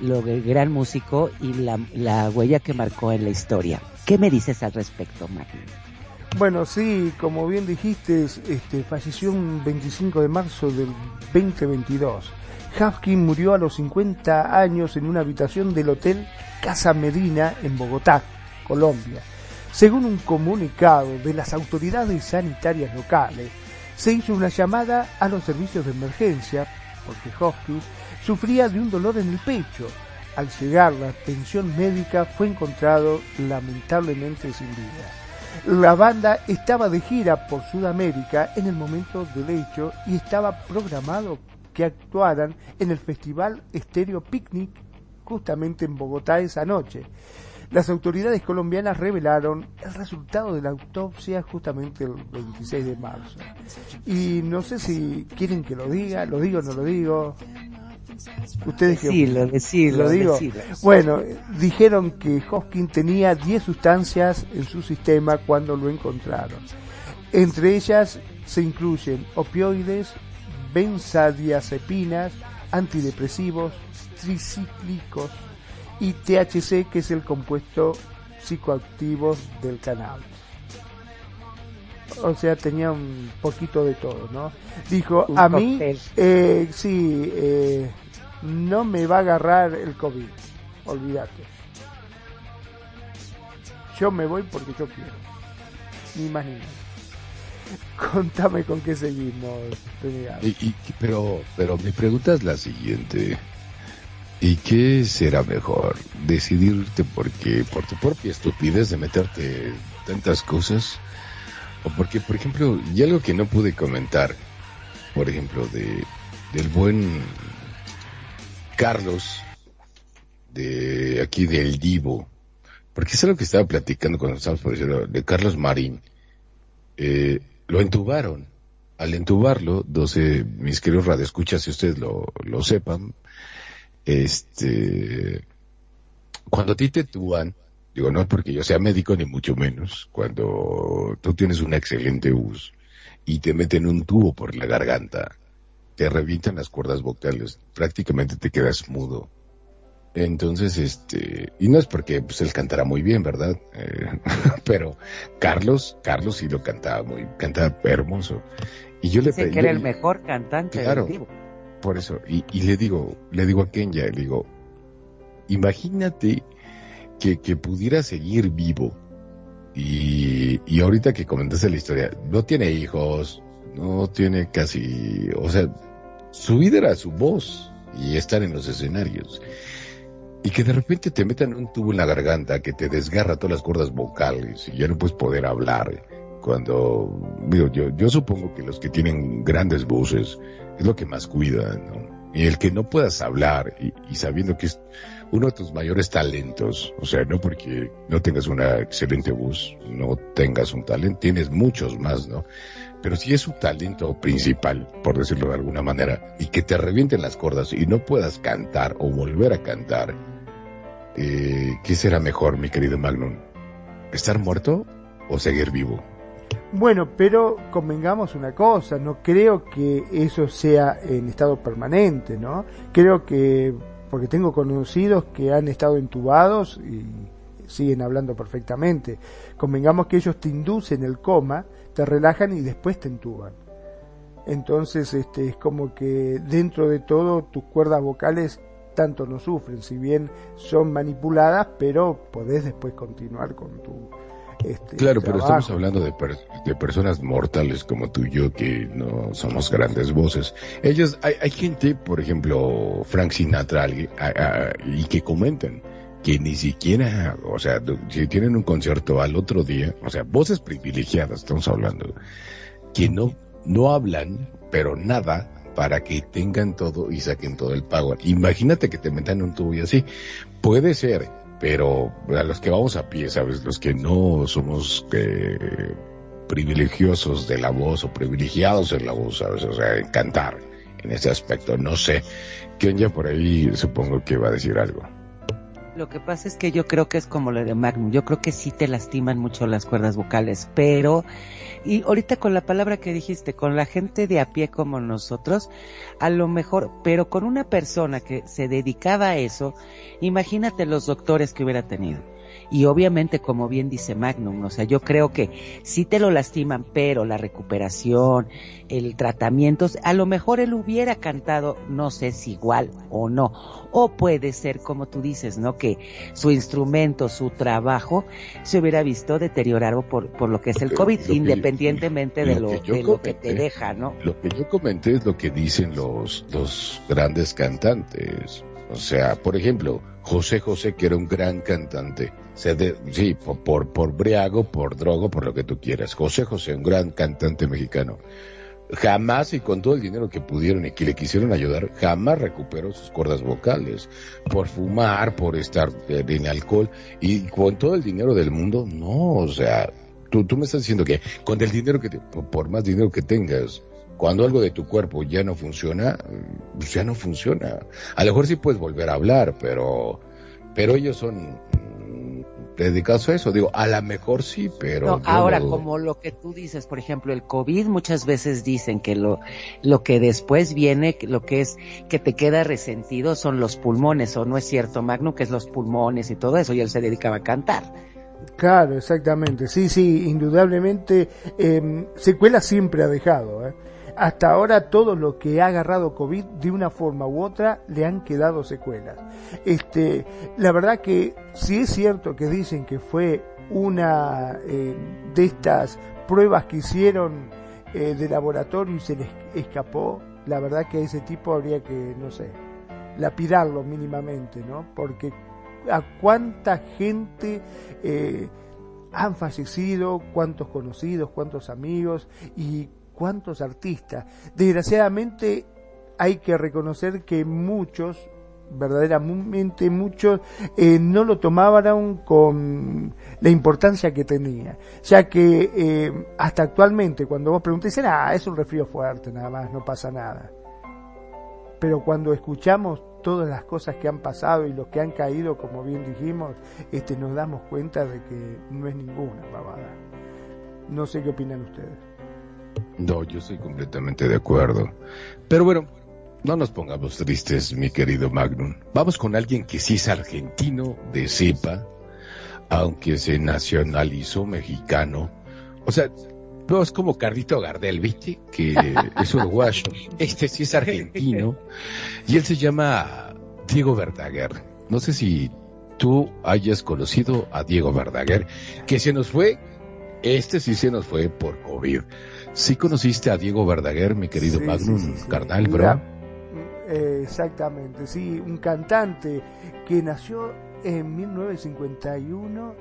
lo del gran músico y la, la huella que marcó en la historia. ¿Qué me dices al respecto, Magnum? Bueno, sí, como bien dijiste, este, falleció un 25 de marzo del 2022. Hafkin murió a los 50 años en una habitación del Hotel Casa Medina en Bogotá, Colombia. Según un comunicado de las autoridades sanitarias locales, se hizo una llamada a los servicios de emergencia porque Hopkins sufría de un dolor en el pecho. Al llegar la atención médica fue encontrado lamentablemente sin vida. La banda estaba de gira por Sudamérica en el momento del hecho y estaba programado que actuaran en el Festival Stereo Picnic justamente en Bogotá esa noche. Las autoridades colombianas revelaron el resultado de la autopsia justamente el 26 de marzo. Y no sé si quieren que lo diga, lo digo o no lo digo. Ustedes Decilo, decilo, lo digo. decilo. Bueno, dijeron que Hoskin tenía 10 sustancias en su sistema cuando lo encontraron. Entre ellas se incluyen opioides, benzodiazepinas, antidepresivos, tricíclicos y THC, que es el compuesto psicoactivo del cannabis. O sea, tenía un poquito de todo, ¿no? Dijo, Un a mí, eh, sí, eh, no me va a agarrar el COVID, olvídate. Yo me voy porque yo quiero. Ni más ni menos. Contame con qué seguimos, y, y, pero, pero mi pregunta es la siguiente. ¿Y qué será mejor? ¿Decidirte porque por tu propia estupidez de meterte tantas cosas? ¿O porque, por ejemplo, y algo que no pude comentar, por ejemplo, de del buen Carlos, de aquí del Divo, porque es algo que estaba platicando cuando estábamos por decirlo, de Carlos Marín, eh, lo entubaron. Al entubarlo, 12, mis queridos radioescuchas, si ustedes lo, lo sepan, este, cuando a ti te tuban, digo, no porque yo sea médico ni mucho menos, cuando tú tienes una excelente voz y te meten un tubo por la garganta, te revientan las cuerdas vocales, prácticamente te quedas mudo. Entonces, este, y no es porque pues, él cantara muy bien, ¿verdad? Eh, pero Carlos, Carlos sí lo cantaba muy, cantaba hermoso. Y yo le pedí. que era el mejor cantante claro, Por eso, y, le digo, le digo a Kenya, le digo, imagínate que, que pudiera seguir vivo. Y, y ahorita que comentaste la historia, no tiene hijos, no tiene casi, o sea, su vida era su voz y estar en los escenarios y que de repente te metan un tubo en la garganta que te desgarra todas las cuerdas vocales y ya no puedes poder hablar. Cuando, digo, yo, yo supongo que los que tienen grandes voces es lo que más cuidan, ¿no? Y el que no puedas hablar y, y sabiendo que es uno de tus mayores talentos, o sea, no porque no tengas una excelente voz, no tengas un talento, tienes muchos más, ¿no? Pero si es su talento principal, por decirlo de alguna manera, y que te revienten las cuerdas y no puedas cantar o volver a cantar, eh, ¿qué será mejor, mi querido Magnum? ¿Estar muerto o seguir vivo? Bueno, pero convengamos una cosa, no creo que eso sea en estado permanente, ¿no? Creo que, porque tengo conocidos que han estado entubados y siguen hablando perfectamente, convengamos que ellos te inducen el coma, te relajan y después te entuban. Entonces, este, es como que dentro de todo tus cuerdas vocales tanto no sufren, si bien son manipuladas, pero podés después continuar con tu... Este, claro, pero estamos hablando de, de, personas mortales como tú y yo que no somos grandes voces. Ellos, hay, hay gente, por ejemplo, Frank Sinatra, y que comentan que ni siquiera, o sea, si tienen un concierto al otro día, o sea, voces privilegiadas, estamos hablando, que no, no hablan, pero nada, para que tengan todo y saquen todo el pago. Imagínate que te metan un tubo y así. Puede ser, pero a los que vamos a pie, ¿sabes? Los que no somos eh, privilegiosos de la voz o privilegiados en la voz, ¿sabes? O sea, en cantar en ese aspecto. No sé. ya por ahí supongo que va a decir algo. Lo que pasa es que yo creo que es como lo de Magnum. Yo creo que sí te lastiman mucho las cuerdas vocales, pero y ahorita con la palabra que dijiste, con la gente de a pie como nosotros, a lo mejor, pero con una persona que se dedicaba a eso, imagínate los doctores que hubiera tenido y obviamente como bien dice Magnum, o sea, yo creo que sí te lo lastiman, pero la recuperación, el tratamiento, a lo mejor él hubiera cantado, no sé si igual o no, o puede ser como tú dices, ¿no? Que su instrumento, su trabajo se hubiera visto deteriorado por, por lo que es el COVID, independientemente de, lo, de lo que te deja, ¿no? Lo que yo comenté es lo que dicen los, los grandes cantantes. O sea, por ejemplo, José José, que era un gran cantante, se sí, por, por, por briago, por drogo, por lo que tú quieras. José José, un gran cantante mexicano. Jamás y con todo el dinero que pudieron y que le quisieron ayudar, jamás recuperó sus cuerdas vocales. Por fumar, por estar en alcohol y con todo el dinero del mundo, no, o sea, tú, tú me estás diciendo que con el dinero que por más dinero que tengas, cuando algo de tu cuerpo ya no funciona, pues ya no funciona. A lo mejor sí puedes volver a hablar, pero, pero ellos son mm, dedicados a eso. Digo, a lo mejor sí, pero. ahora, como lo que tú dices, por ejemplo, el COVID, muchas veces dicen que lo, lo que después viene, lo que es que te queda resentido son los pulmones, o no es cierto, Magno, que es los pulmones y todo eso, y él se dedicaba a cantar. Claro, exactamente. Sí, sí, indudablemente, eh, secuela siempre ha dejado, ¿eh? Hasta ahora todo lo que ha agarrado COVID de una forma u otra le han quedado secuelas. Este, la verdad que si es cierto que dicen que fue una eh, de estas pruebas que hicieron eh, de laboratorio y se les escapó, la verdad que a ese tipo habría que, no sé, lapidarlo mínimamente, ¿no? Porque a cuánta gente eh, han fallecido, cuántos conocidos, cuántos amigos y cuántos artistas. Desgraciadamente hay que reconocer que muchos, verdaderamente muchos, eh, no lo tomaban con la importancia que tenía, ya que eh, hasta actualmente cuando vos preguntas, dicen, ah, es un resfrío fuerte, nada más, no pasa nada. Pero cuando escuchamos todas las cosas que han pasado y los que han caído, como bien dijimos, este, nos damos cuenta de que no es ninguna babada. No sé qué opinan ustedes. No, yo estoy completamente de acuerdo. Pero bueno, no nos pongamos tristes, mi querido Magnum. Vamos con alguien que sí es argentino de cepa, aunque se nacionalizó mexicano. O sea, no es como Cardito Gardel, ¿viste? Que es uruguayo. Este sí es argentino. Y él se llama Diego Verdaguer. No sé si tú hayas conocido a Diego Verdaguer, que se nos fue. Este sí se nos fue por COVID. ¿Sí conociste a Diego Verdaguer, mi querido Sí, Magnum sí, sí, sí. Carnal, Mira, bro? eh, exactamente, sí, un cantante que nació en 1951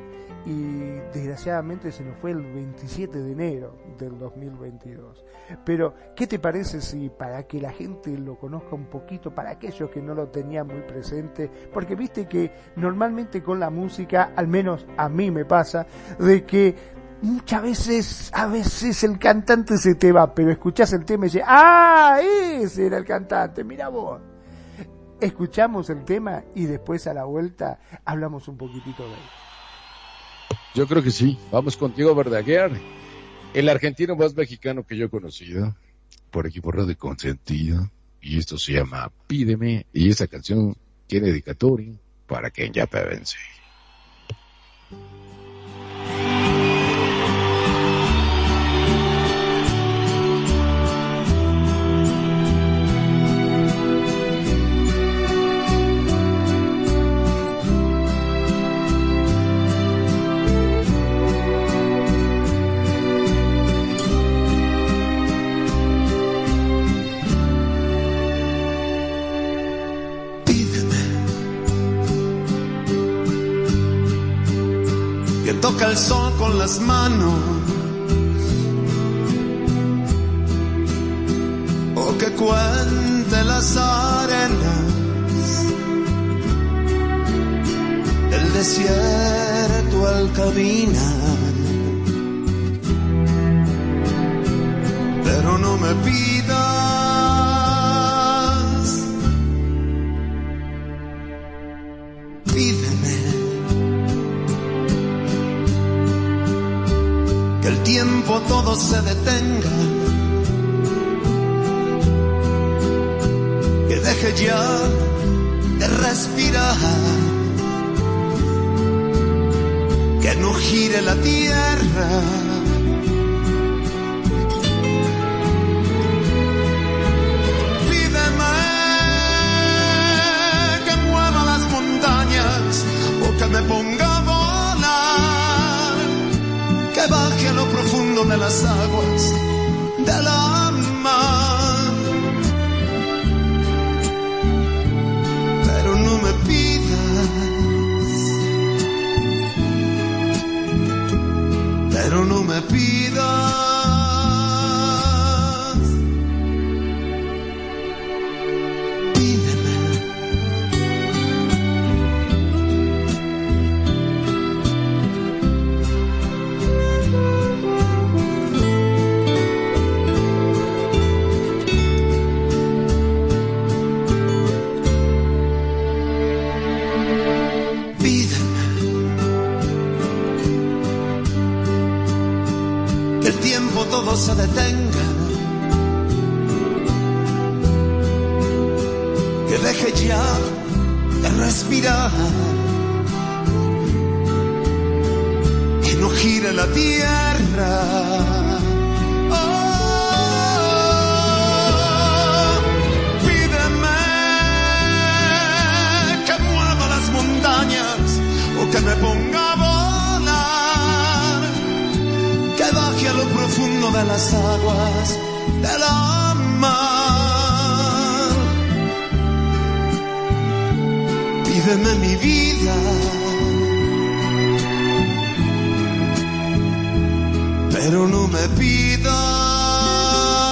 y desgraciadamente se nos fue el 27 de enero del 2022. Pero, ¿qué te parece si para que la gente lo conozca un poquito, para aquellos que no lo tenían muy presente, porque viste que normalmente con la música, al menos a mí me pasa, de que muchas veces, a veces el cantante se te va, pero escuchás el tema y dices, ah, ese era el cantante, mira vos. Escuchamos el tema y después a la vuelta hablamos un poquitito de él. Yo creo que sí. Vamos contigo, Verdaguer. El argentino más mexicano que yo he conocido. Por equipo Radio Consentido. Y esto se llama Pídeme. Y esta canción tiene dedicatoria para quien ya te vence. Toca el sol con las manos o que cuente las arenas del desierto al caminar. Pero no me pidas todo se detenga, que deje ya de respirar, que no gire la tierra. De las aguas de la todo se detenga, que deje ya de respirar, que no gire la tierra. Oh, pídeme que mueva las montañas o que me ponga de las aguas de la mar. Pídeme mi vida. Pero no me pidas.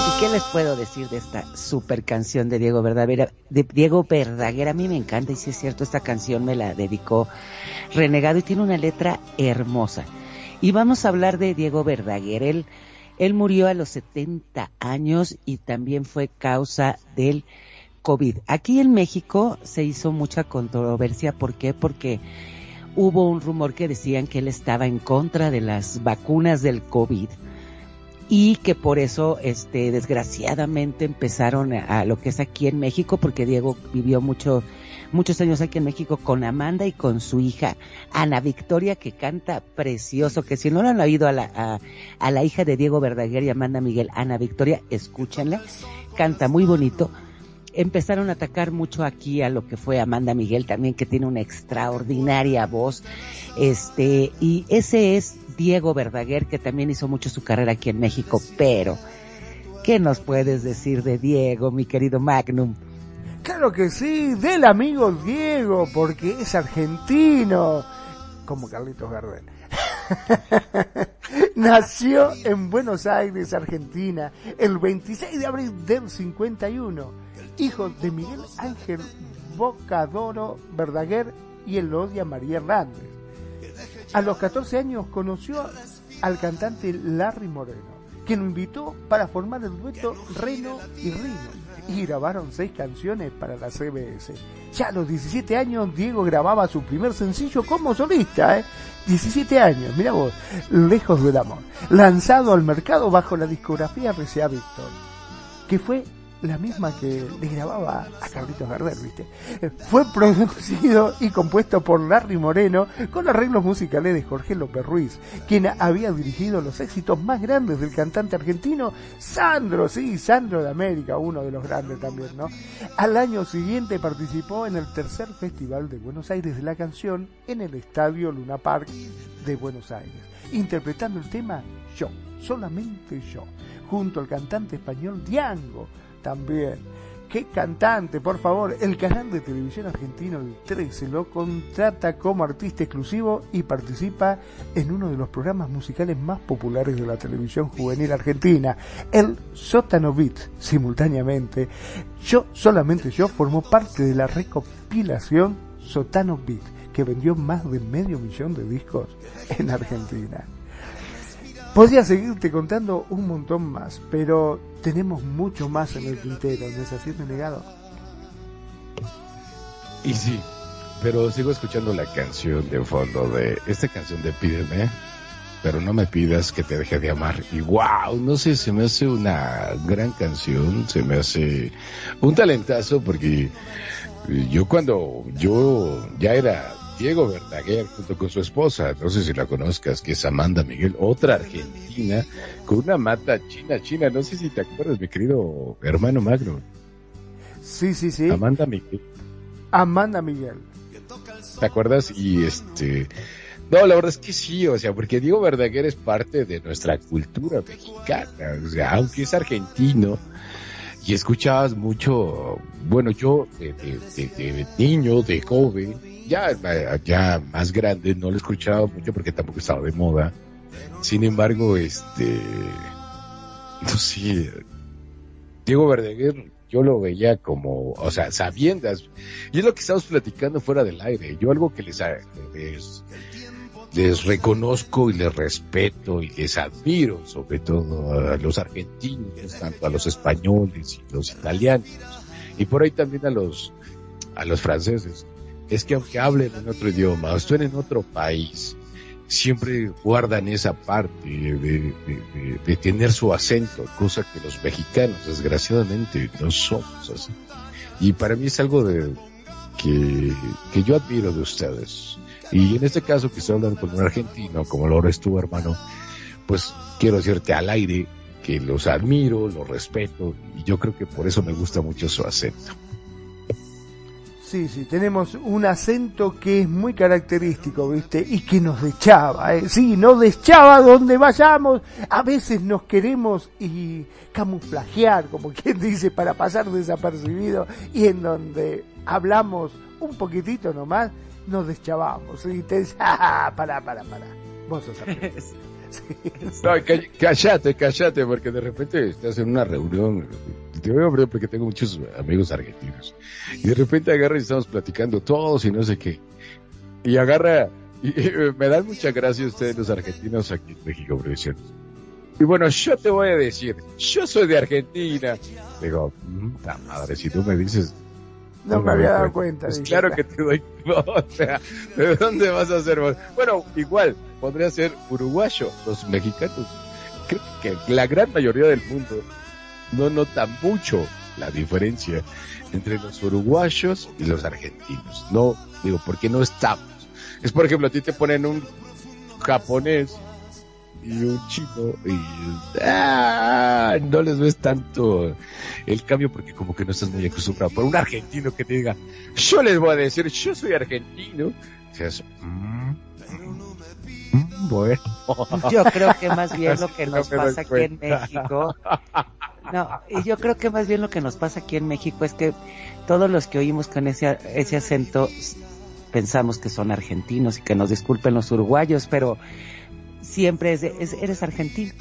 ¿Y qué les puedo decir de esta super canción de Diego Verdaguer? De Diego Verdaguer, a mí me encanta y si es cierto, esta canción me la dedicó Renegado y tiene una letra hermosa. Y vamos a hablar de Diego Verdaguer. Él, él murió a los 70 años y también fue causa del COVID. Aquí en México se hizo mucha controversia. ¿Por qué? Porque hubo un rumor que decían que él estaba en contra de las vacunas del COVID y que por eso, este, desgraciadamente empezaron a, a lo que es aquí en México, porque Diego vivió mucho muchos años aquí en México con Amanda y con su hija Ana Victoria que canta precioso, que si no lo han oído a la, a, a la hija de Diego Verdaguer y Amanda Miguel, Ana Victoria, escúchenla, canta muy bonito. Empezaron a atacar mucho aquí a lo que fue Amanda Miguel también, que tiene una extraordinaria voz. Este, y ese es Diego Verdaguer, que también hizo mucho su carrera aquí en México, pero, ¿qué nos puedes decir de Diego, mi querido Magnum? Claro que sí, del amigo Diego, porque es argentino, como Carlitos Gardel. Nació en Buenos Aires, Argentina, el 26 de abril del 51, hijo de Miguel Ángel Bocadoro Verdaguer y Elodia María Hernández. A los 14 años conoció al cantante Larry Moreno, quien lo invitó para formar el dueto Reno y Rino y grabaron seis canciones para la CBS. Ya a los 17 años Diego grababa su primer sencillo como solista, ¿eh? 17 años, mira vos, Lejos del Amor, lanzado al mercado bajo la discografía RCA Victor, que fue la misma que le grababa a Carlitos Gardel, ¿viste? Fue producido y compuesto por Larry Moreno con arreglos musicales de Jorge López Ruiz, quien había dirigido los éxitos más grandes del cantante argentino Sandro, sí, Sandro de América, uno de los grandes también, ¿no? Al año siguiente participó en el tercer Festival de Buenos Aires de la Canción en el Estadio Luna Park de Buenos Aires, interpretando el tema Yo, solamente yo, junto al cantante español Diango, también. ¿Qué cantante, por favor? El canal de televisión argentino el 13 lo contrata como artista exclusivo y participa en uno de los programas musicales más populares de la televisión juvenil argentina, el Sótano Beat. Simultáneamente, yo, solamente yo, formó parte de la recopilación Sótano Beat, que vendió más de medio millón de discos en Argentina. Podría seguirte contando un montón más, pero tenemos mucho más en el tintero, ¿no es así, negado? Y sí, pero sigo escuchando la canción de fondo de esta canción de Pídeme, pero no me pidas que te deje de amar. Y wow, no sé, se me hace una gran canción, se me hace un talentazo porque yo cuando yo ya era Diego Verdaguer junto con su esposa, no sé si la conozcas, que es Amanda Miguel, otra argentina, con una mata china china, no sé si te acuerdas, mi querido hermano Magno. Sí, sí, sí. Amanda Miguel. Amanda Miguel. ¿Te acuerdas? Y este... No, la verdad es que sí, o sea, porque Diego Verdaguer es parte de nuestra cultura mexicana, o sea, aunque es argentino, y escuchabas mucho, bueno, yo de, de, de, de niño, de joven, ya, ya más grande, no lo escuchaba mucho porque tampoco estaba de moda. Sin embargo, este, no sé, Diego Verdaguer, yo lo veía como, o sea, sabiendas, y es lo que estamos platicando fuera del aire. Yo algo que les, les, les reconozco y les respeto y les admiro, sobre todo a los argentinos, tanto a los españoles y los italianos, y por ahí también a los, a los franceses es que aunque hablen en otro idioma o estén en otro país, siempre guardan esa parte de, tener su acento, cosa que los mexicanos desgraciadamente no somos así. Y para mí es algo de que, que yo admiro de ustedes. Y en este caso que estoy hablando con un argentino, como lo eres tú, hermano, pues quiero decirte al aire que los admiro, los respeto, y yo creo que por eso me gusta mucho su acento. Sí, sí, tenemos un acento que es muy característico, ¿viste? Y que nos deschaba, ¿eh? Sí, nos deschaba donde vayamos. A veces nos queremos y camuflajear, como quien dice, para pasar desapercibido. Y en donde hablamos un poquitito nomás, nos deschavamos. Y te dice, ah, pará, pará, pará. Vos sos. Sí. No, ca- callate, callate, porque de repente estás en una reunión. Te voy a hablar porque tengo muchos amigos argentinos. Y de repente agarra y estamos platicando todos y no sé qué. Y agarra, y, y me dan mucha gracia ustedes los argentinos aquí en México, dicen, Y bueno, yo te voy a decir, yo soy de Argentina. Digo, puta madre, si tú me dices, No me había dado cuenta. Pues claro que te doy. O sea, ¿de dónde vas a ser vos? Bueno, igual, podría ser uruguayo. Los mexicanos, creo que la gran mayoría del mundo no nota mucho la diferencia entre los uruguayos y los argentinos. No, digo, porque no estamos. Es por ejemplo, a ti te ponen un japonés y un chino y ah, no les ves tanto el cambio porque como que no estás muy acostumbrado. Por un argentino que te diga, yo les voy a decir, yo soy argentino. Dices, "Mm, mm, bueno. Yo creo que más bien lo que No nos pasa aquí en. México. No, y yo creo que más bien lo que nos pasa aquí en México es que todos los que oímos con ese, ese acento pensamos que son argentinos y que nos disculpen los uruguayos, pero siempre es, es- eres argentino.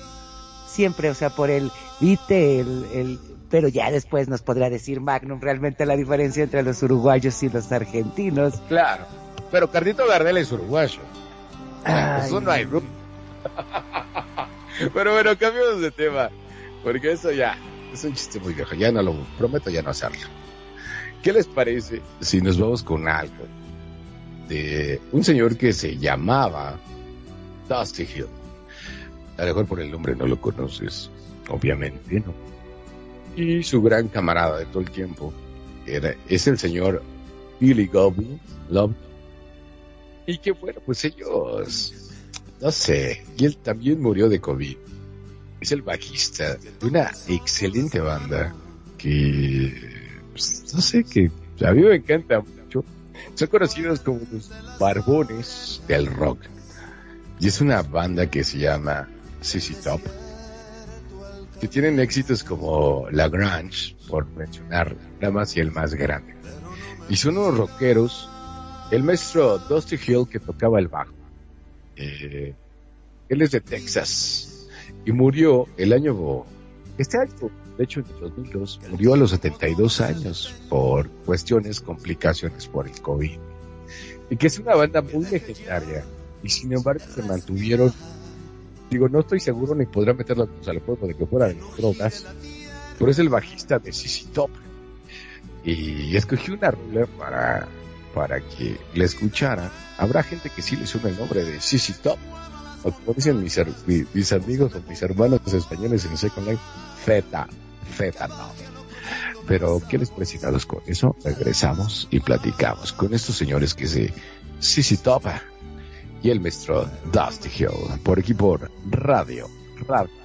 Siempre, o sea, por el, viste, el, el, pero ya después nos podrá decir Magnum realmente la diferencia entre los uruguayos y los argentinos. Claro. Pero Carlito Gardel es uruguayo. Ay. Eso no hay Pero bueno, cambiamos de tema. Porque eso ya es un chiste muy viejo. Ya no lo prometo ya no hacerlo. ¿Qué les parece si nos vamos con algo de un señor que se llamaba Dusty Hill? A lo mejor por el nombre no lo conoces, obviamente, ¿no? Y su gran camarada de todo el tiempo era, es el señor Billy Goblin, Love. Y que bueno, pues ellos, no sé, y él también murió de COVID. Es el bajista de una excelente banda que, pues, no sé, que a mí me encanta mucho. Son conocidos como los barbones del rock. Y es una banda que se llama CC Top. Que tienen éxitos como La Grange, por mencionar nada más y el más grande. Y son unos rockeros. El maestro Dusty Hill que tocaba el bajo. Eh, él es de Texas y murió el año este año, de hecho en el 2002, murió a los 72 años por cuestiones, complicaciones por el COVID. Y que es una banda muy legendaria y sin embargo se mantuvieron, digo, no estoy seguro ni podrá meter las manos al fuego de que fuera de drogas, pero es el bajista de CC Top. Y escogí una rola para, para que la escuchara. Habrá gente que sí le suena el nombre de CC Top o como dicen mis, amigos o mis hermanos españoles en Second Life, Feta, Feta no. Pero, ¿qué les parece dados con eso? Regresamos y platicamos con estos señores que se Sisi Topa y el maestro Dusty Hill, por aquí por Radio, Radio.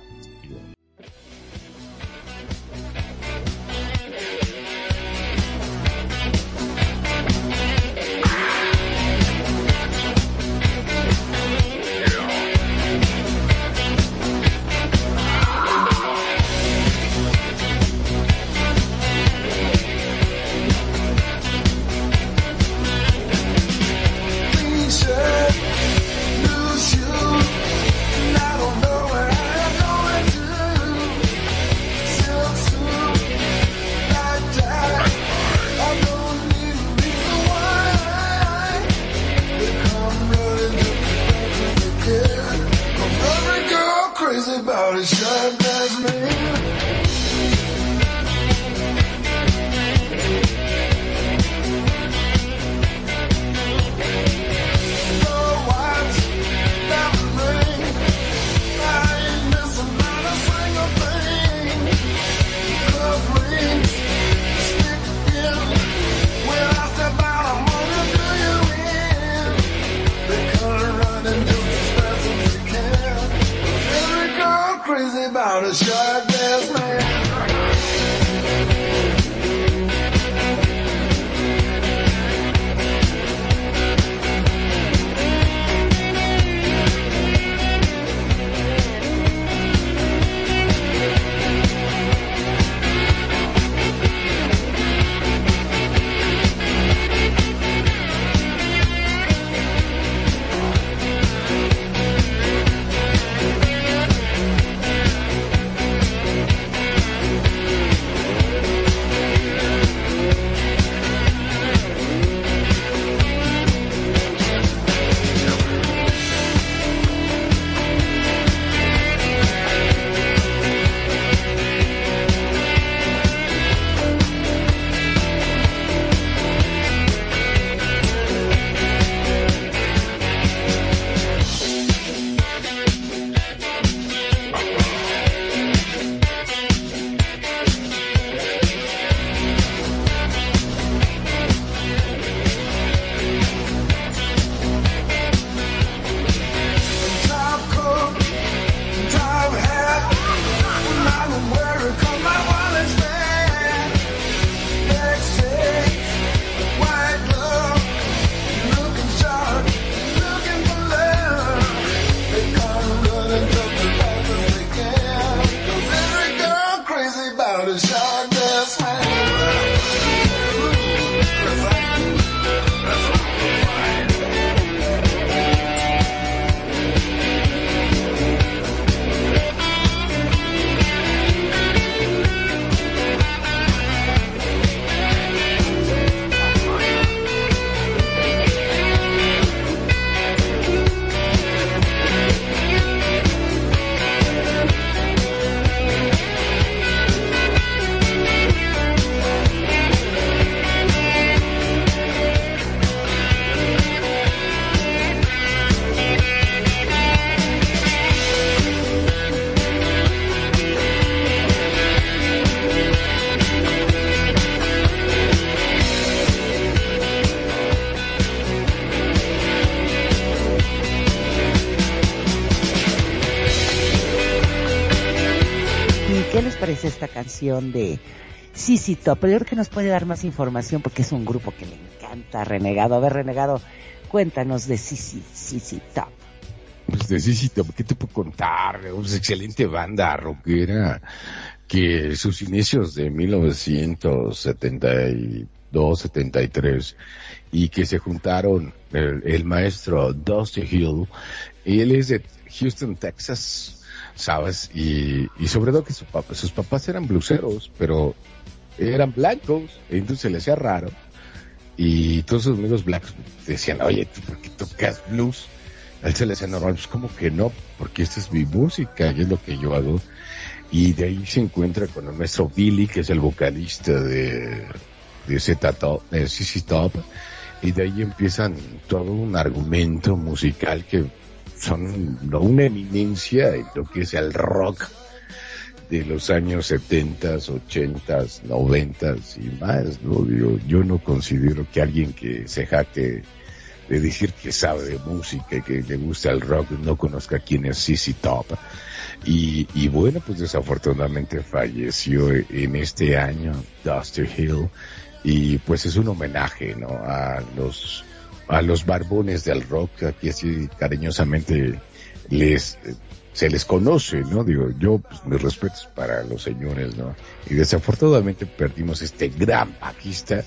How a shark this night. Esta canción de CC Top? Pero yo creo que nos puede dar más información porque es un grupo que le encanta Renegado. A ver, Renegado, cuéntanos de CC, CC Top. Pues de CC Top, ¿qué te puedo contar? Es excelente banda rockera que sus inicios de 1972, 73 y que se juntaron el, el maestro Dusty Hill, él es de Houston, Texas, ¿sabes? Y, sobre todo que su papá, sus papás eran bluseros, pero eran blancos, entonces se le hacía raro. Y todos sus amigos blancos decían, oye, ¿tú por qué tocas blues? A él se le hacía normal, pues como que no, porque esta es mi música y es lo que yo hago. Y de ahí se encuentra con el maestro Billy, que es el vocalista de, de Z Top, de CC Top. Y de ahí empiezan todo un argumento musical que son una eminencia en lo que es el rock de los años 70, 80, 90 y más, ¿no? Digo, yo no considero que alguien que se jacte de decir que sabe de música y que le gusta el rock no conozca quién es CC Top. Y, bueno, pues desafortunadamente falleció en este año Dusty Hill y pues es un homenaje, ¿no? A los a los barbones del rock, aquí así cariñosamente les se les conoce, ¿no? Digo, yo, pues, mis respetos para los señores, ¿no? Y desafortunadamente perdimos este gran bajista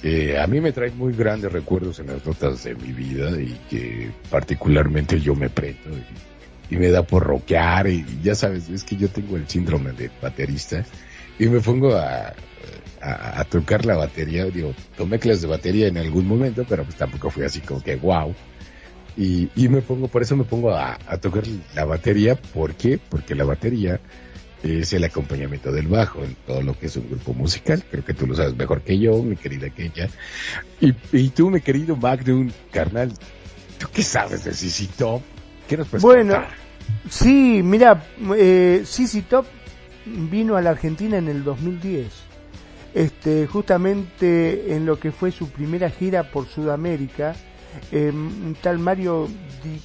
que a mí me trae muy grandes recuerdos en las notas de mi vida y que particularmente yo me prendo y, y me da por rockear y ya sabes, es que yo tengo el síndrome de baterista y me pongo a, a, a, tocar la batería. Digo, tomé clases de batería en algún momento, pero pues tampoco fue así como que wow. Y, y me pongo, por eso me pongo a, a tocar la batería. ¿Por qué? Porque la batería es el acompañamiento del bajo en todo lo que es un grupo musical. Creo que tú lo sabes mejor que yo, mi querida Kenya. Y, y tú, mi querido Magnum, carnal, ¿tú qué sabes de CC Top? ¿Qué nos puedes Bueno, contar? sí, mira, eh, CC Top vino a la Argentina en el 2010. Este, justamente en lo que fue su primera gira por Sudamérica, eh, un tal Mario Di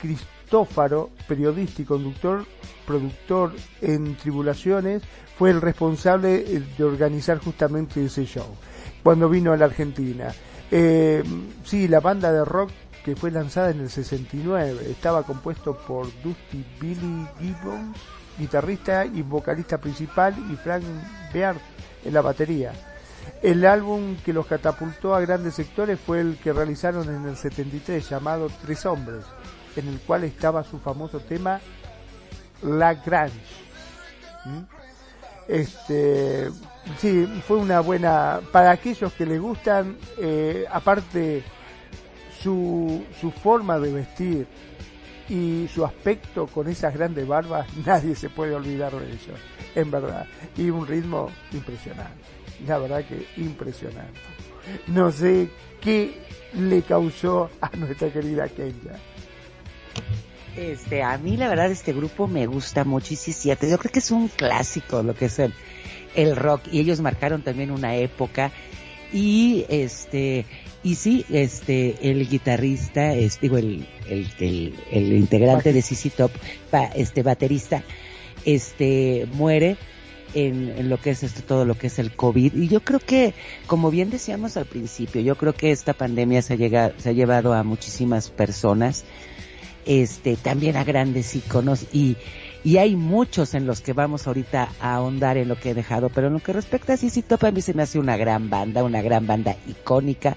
Cristófaro, periodista y conductor, productor en Tribulaciones, fue el responsable eh, de organizar justamente ese show cuando vino a la Argentina. Eh, sí, la banda de rock que fue lanzada en el 69 estaba compuesto por Dusty Billy Gibbons, guitarrista y vocalista principal, y Frank Beard en la batería. El álbum que los catapultó a grandes sectores fue el que realizaron en el 73 llamado Tres Hombres, en el cual estaba su famoso tema La Grange. ¿Mm? Este, sí, fue una buena para aquellos que les gustan, eh, aparte su, su forma de vestir y su aspecto con esas grandes barbas, nadie se puede olvidar de ellos, en verdad. Y un ritmo impresionante, la verdad que impresionante. No sé qué le causó a nuestra querida Kenya. Este, a mí la verdad este grupo me gusta mucho yo creo que es un clásico lo que es el, el rock y ellos marcaron también una época y este y sí este el guitarrista es digo el el, el, integrante de CC Top este baterista este muere en, en, lo que es esto todo lo que es el COVID y yo creo que como bien decíamos al principio yo creo que esta pandemia se ha llegado, se ha llevado a muchísimas personas este también a grandes iconos y y hay muchos en los que vamos ahorita a ahondar en lo que he dejado, pero en lo que respecta a CC Top a mí se me hace una gran banda, una gran banda icónica.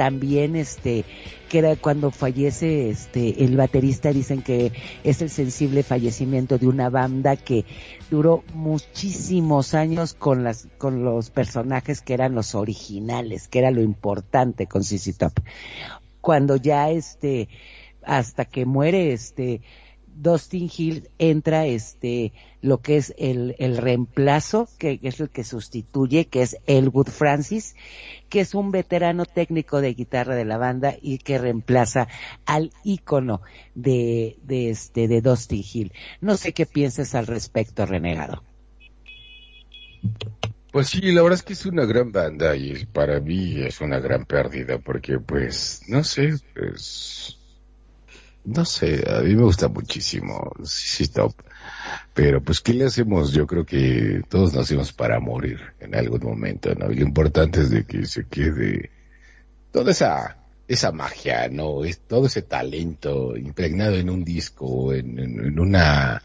También este que era cuando fallece este el baterista dicen que es el sensible fallecimiento de una banda que duró muchísimos años con las con los personajes que eran los originales, que era lo importante con CC Top. Cuando ya este hasta que muere este Dustin Hill entra este lo que es el, el reemplazo, que es el que sustituye, que es Elwood Francis, que es un veterano técnico de guitarra de la banda y que reemplaza al ícono de, de este de Dustin Hill. No sé qué piensas al respecto, renegado. Pues sí, la verdad es que es una gran banda y para mí es una gran pérdida porque pues, no sé, pues, no sé, a mí me gusta muchísimo CC Top. Pero pues, ¿qué le hacemos? Yo creo que todos nacimos para morir en algún momento, ¿no? Y lo importante es de que se quede toda esa, esa magia, ¿no? Es todo ese talento impregnado en un disco, en, una,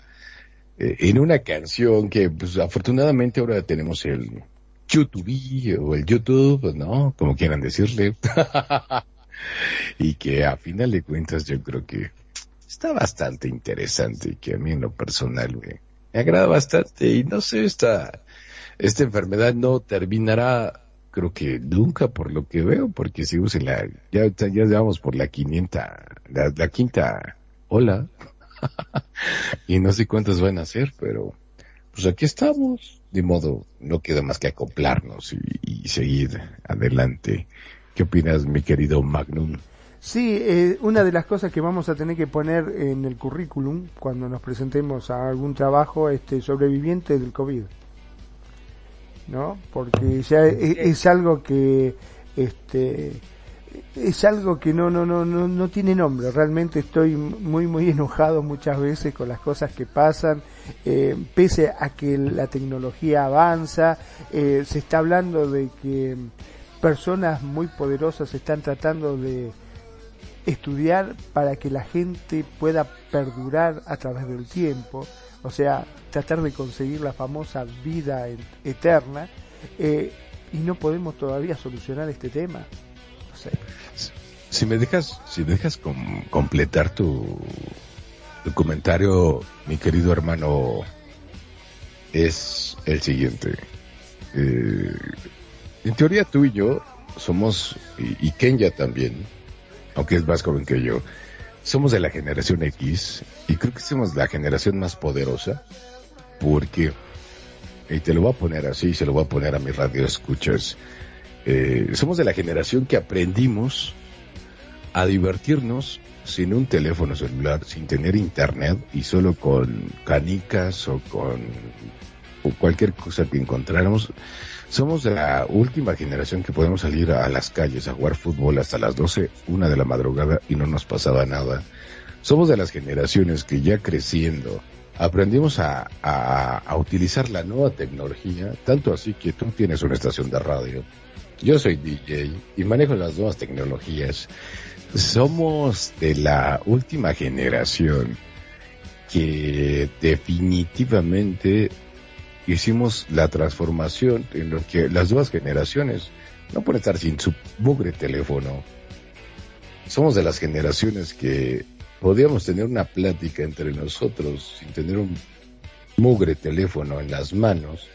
eh, en una canción que, pues, afortunadamente ahora tenemos el YouTube o el YouTube, ¿no? Como quieran decirle. y que a final de cuentas yo creo que está bastante interesante y que a mí en lo personal me, me agrada bastante y no sé, esta, esta enfermedad no terminará creo que nunca por lo que veo, porque si en la, ya, ya llevamos por la quinienta, la, la quinta ola, y no sé cuántas van a ser, pero pues aquí estamos, de modo, no queda más que acoplarnos y, y seguir adelante. ¿Qué opinas, mi querido Magnum? Sí, eh, una de las cosas que vamos a tener que poner en el currículum cuando nos presentemos a algún trabajo, este sobreviviente del COVID. ¿No? Porque ya es, es algo que este es algo que no no no no no tiene nombre. Realmente estoy muy muy enojado muchas veces con las cosas que pasan, eh, pese a que la tecnología avanza, eh, se está hablando de que personas muy poderosas están tratando de estudiar para que la gente pueda perdurar a través del tiempo, o sea, tratar de conseguir la famosa vida eterna, eh, y no podemos todavía solucionar este tema. Si me dejas, si me dejas com- completar tu, tu comentario, mi querido hermano, es el siguiente. Eh, en teoría tú y yo somos, y Kenya también, aunque es más joven que yo, somos de la generación X y creo que somos la generación más poderosa porque, y te lo voy a poner así, se lo voy a poner a mi radio escuchas, eh, somos de la generación que aprendimos a divertirnos sin un teléfono celular, sin tener internet y solo con canicas o con cualquier cosa que encontráramos. Somos de la última generación que podemos salir a las calles a jugar fútbol hasta las 12, una de la madrugada y no nos pasaba nada. Somos de las generaciones que ya creciendo aprendimos a, a, a utilizar la nueva tecnología, tanto así que tú tienes una estación de radio, yo soy DJ y manejo las nuevas tecnologías. Somos de la última generación que definitivamente hicimos la transformación en lo que las nuevas generaciones no pueden estar sin su mugre teléfono. Somos de las generaciones que podíamos tener una plática entre nosotros sin tener un mugre teléfono en las manos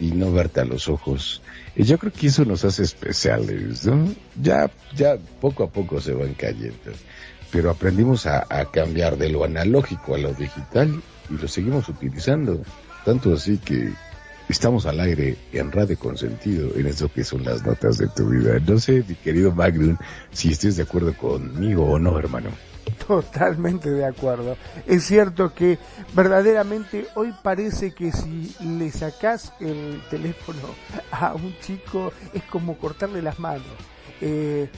y no verte a los ojos. Y yo creo que eso nos hace especiales, ¿no? Ya, ya poco a poco se van cayendo. Pero aprendimos a cambiar de lo analógico a lo digital y lo seguimos utilizando. Tanto así que estamos al aire en Radio Consentido en eso que son las notas de tu vida. No sé, mi querido Magnum, si estés de acuerdo conmigo o no, hermano. Totalmente de acuerdo. Es cierto que verdaderamente hoy parece que si le sacás el teléfono a un chico es como cortarle las manos. Eh,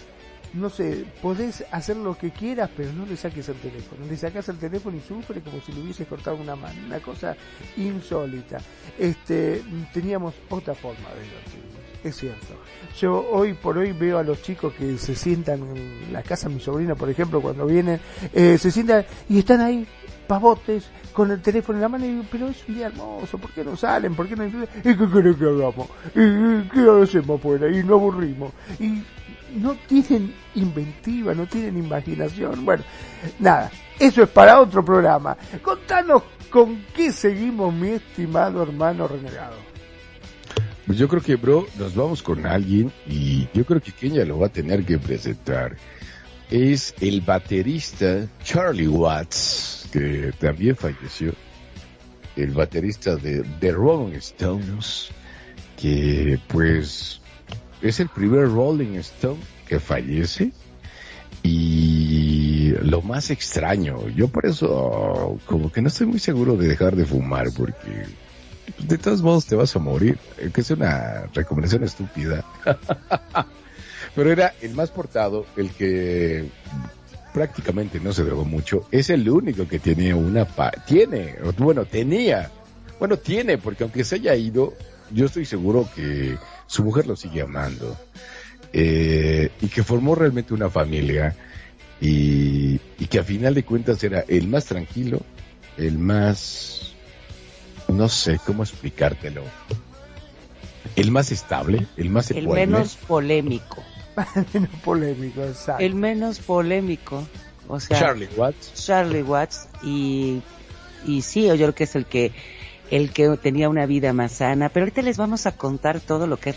no sé, podés hacer lo que quieras, pero no le saques el teléfono. Le sacas el teléfono y sufre como si le hubieses cortado una mano. Una cosa insólita. Este, teníamos otra forma de divertirnos. Es cierto. Yo hoy por hoy veo a los chicos que se sientan en la casa, mi sobrino, por ejemplo, cuando vienen, eh, se sientan y están ahí pavotes con el teléfono en la mano y digo, pero es un día hermoso, ¿por qué no salen? ¿Por qué no? ¿Y qué querés que hagamos? ¿Y qué hacemos afuera? Y nos aburrimos. No tienen inventiva, no tienen imaginación. Bueno, nada, eso es para otro programa. Contanos con qué seguimos, mi estimado hermano renegado. Pues yo creo que, bro, nos vamos con alguien y yo creo que Kenya lo va a tener que presentar. Es el baterista Charlie Watts, que también falleció. El baterista de The Rolling Stones, que pues es el primer Rolling Stone que fallece. Y lo más extraño, yo por eso como que no estoy muy seguro de dejar de fumar porque de todos modos te vas a morir, eh, que es una recomendación estúpida. Pero era el más portado, el que prácticamente no se drogó mucho, es el único que tiene una pa tiene, bueno, tenía, bueno, tiene, porque aunque se haya ido, yo estoy seguro que su mujer lo sigue amando. Eh, y que formó realmente una familia y, y que a final de cuentas era el más tranquilo, el más, no sé cómo explicártelo, el más estable, el más El ecuánime. menos polémico. menos polémico, exacto. El menos polémico. O sea, Charlie Watts. Charlie Watts y, y sí, yo creo que es el que el que tenía una vida más sana, pero ahorita les vamos a contar todo lo que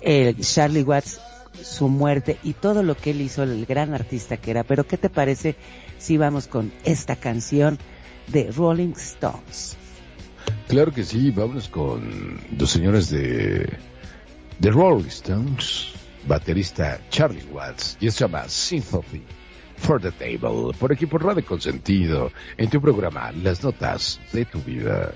eh, Charlie Watts, su muerte y todo lo que él hizo, el gran artista que era. Pero ¿qué te parece si vamos con esta canción de Rolling Stones? Claro que sí, vámonos con los señores de The Rolling Stones, baterista Charlie Watts, y se llama Sympathy for the Table, por aquí por Radio Consentido, en tu programa Las Notas de tu Vida.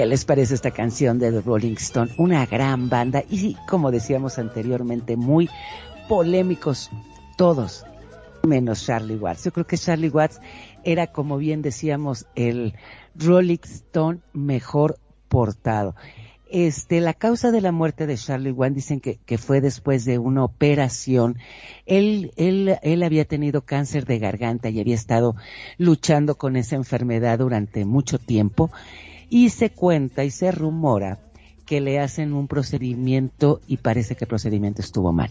Qué les parece esta canción de The Rolling Stone? Una gran banda y como decíamos anteriormente, muy polémicos todos, menos Charlie Watts. Yo creo que Charlie Watts era, como bien decíamos, el Rolling Stone mejor portado. Este, la causa de la muerte de Charlie Watts dicen que, que fue después de una operación. Él, él, él había tenido cáncer de garganta y había estado luchando con esa enfermedad durante mucho tiempo y se cuenta y se rumora que le hacen un procedimiento y parece que el procedimiento estuvo mal.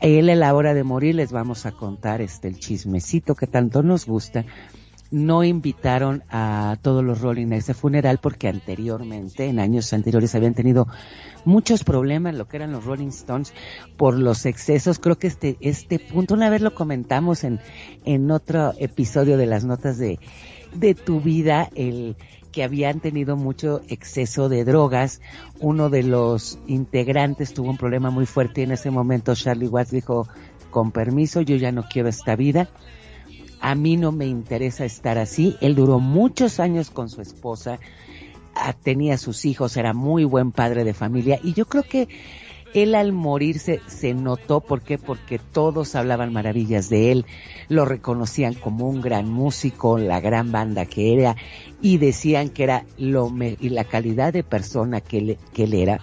Él a la hora de morir les vamos a contar este el chismecito que tanto nos gusta. No invitaron a todos los Rolling a ese funeral porque anteriormente, en años anteriores, habían tenido muchos problemas lo que eran los Rolling Stones por los excesos. Creo que este, este punto, una vez lo comentamos en, en otro episodio de las notas de, de tu vida, el, que habían tenido mucho exceso de drogas. Uno de los integrantes tuvo un problema muy fuerte y en ese momento Charlie Watts dijo, con permiso, yo ya no quiero esta vida. A mí no me interesa estar así. Él duró muchos años con su esposa, ah, tenía sus hijos, era muy buen padre de familia y yo creo que él al morirse se notó, ¿por qué? Porque todos hablaban maravillas de él, lo reconocían como un gran músico, la gran banda que era, y decían que era lo me y la calidad de persona que él, que él era.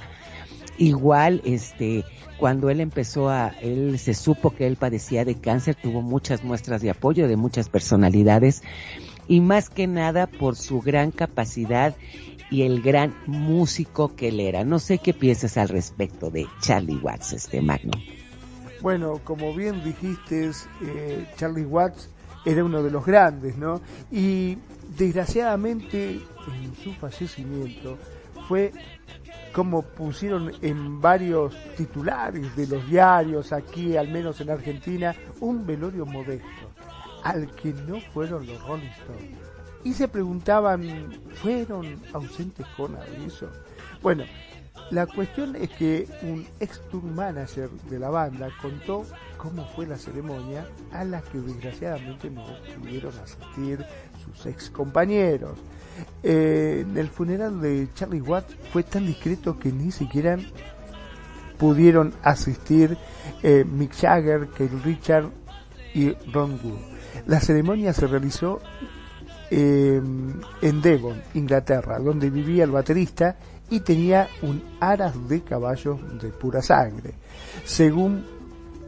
Igual, este, cuando él empezó a, él se supo que él padecía de cáncer, tuvo muchas muestras de apoyo de muchas personalidades, y más que nada por su gran capacidad y el gran músico que él era. No sé qué piensas al respecto de Charlie Watts, este magno. Bueno, como bien dijiste, eh, Charlie Watts era uno de los grandes, ¿no? Y desgraciadamente en su fallecimiento fue como pusieron en varios titulares de los diarios aquí, al menos en Argentina, un velorio modesto al que no fueron los Rolling Stones y se preguntaban, ¿fueron ausentes con aviso? Bueno, la cuestión es que un ex tour manager de la banda contó cómo fue la ceremonia a la que desgraciadamente no pudieron asistir sus ex compañeros. Eh, el funeral de Charlie Watt fue tan discreto que ni siquiera pudieron asistir eh, Mick Jagger, Keith Richard y Ron Wood. La ceremonia se realizó eh, en Devon, Inglaterra, donde vivía el baterista y tenía un aras de caballos de pura sangre. Según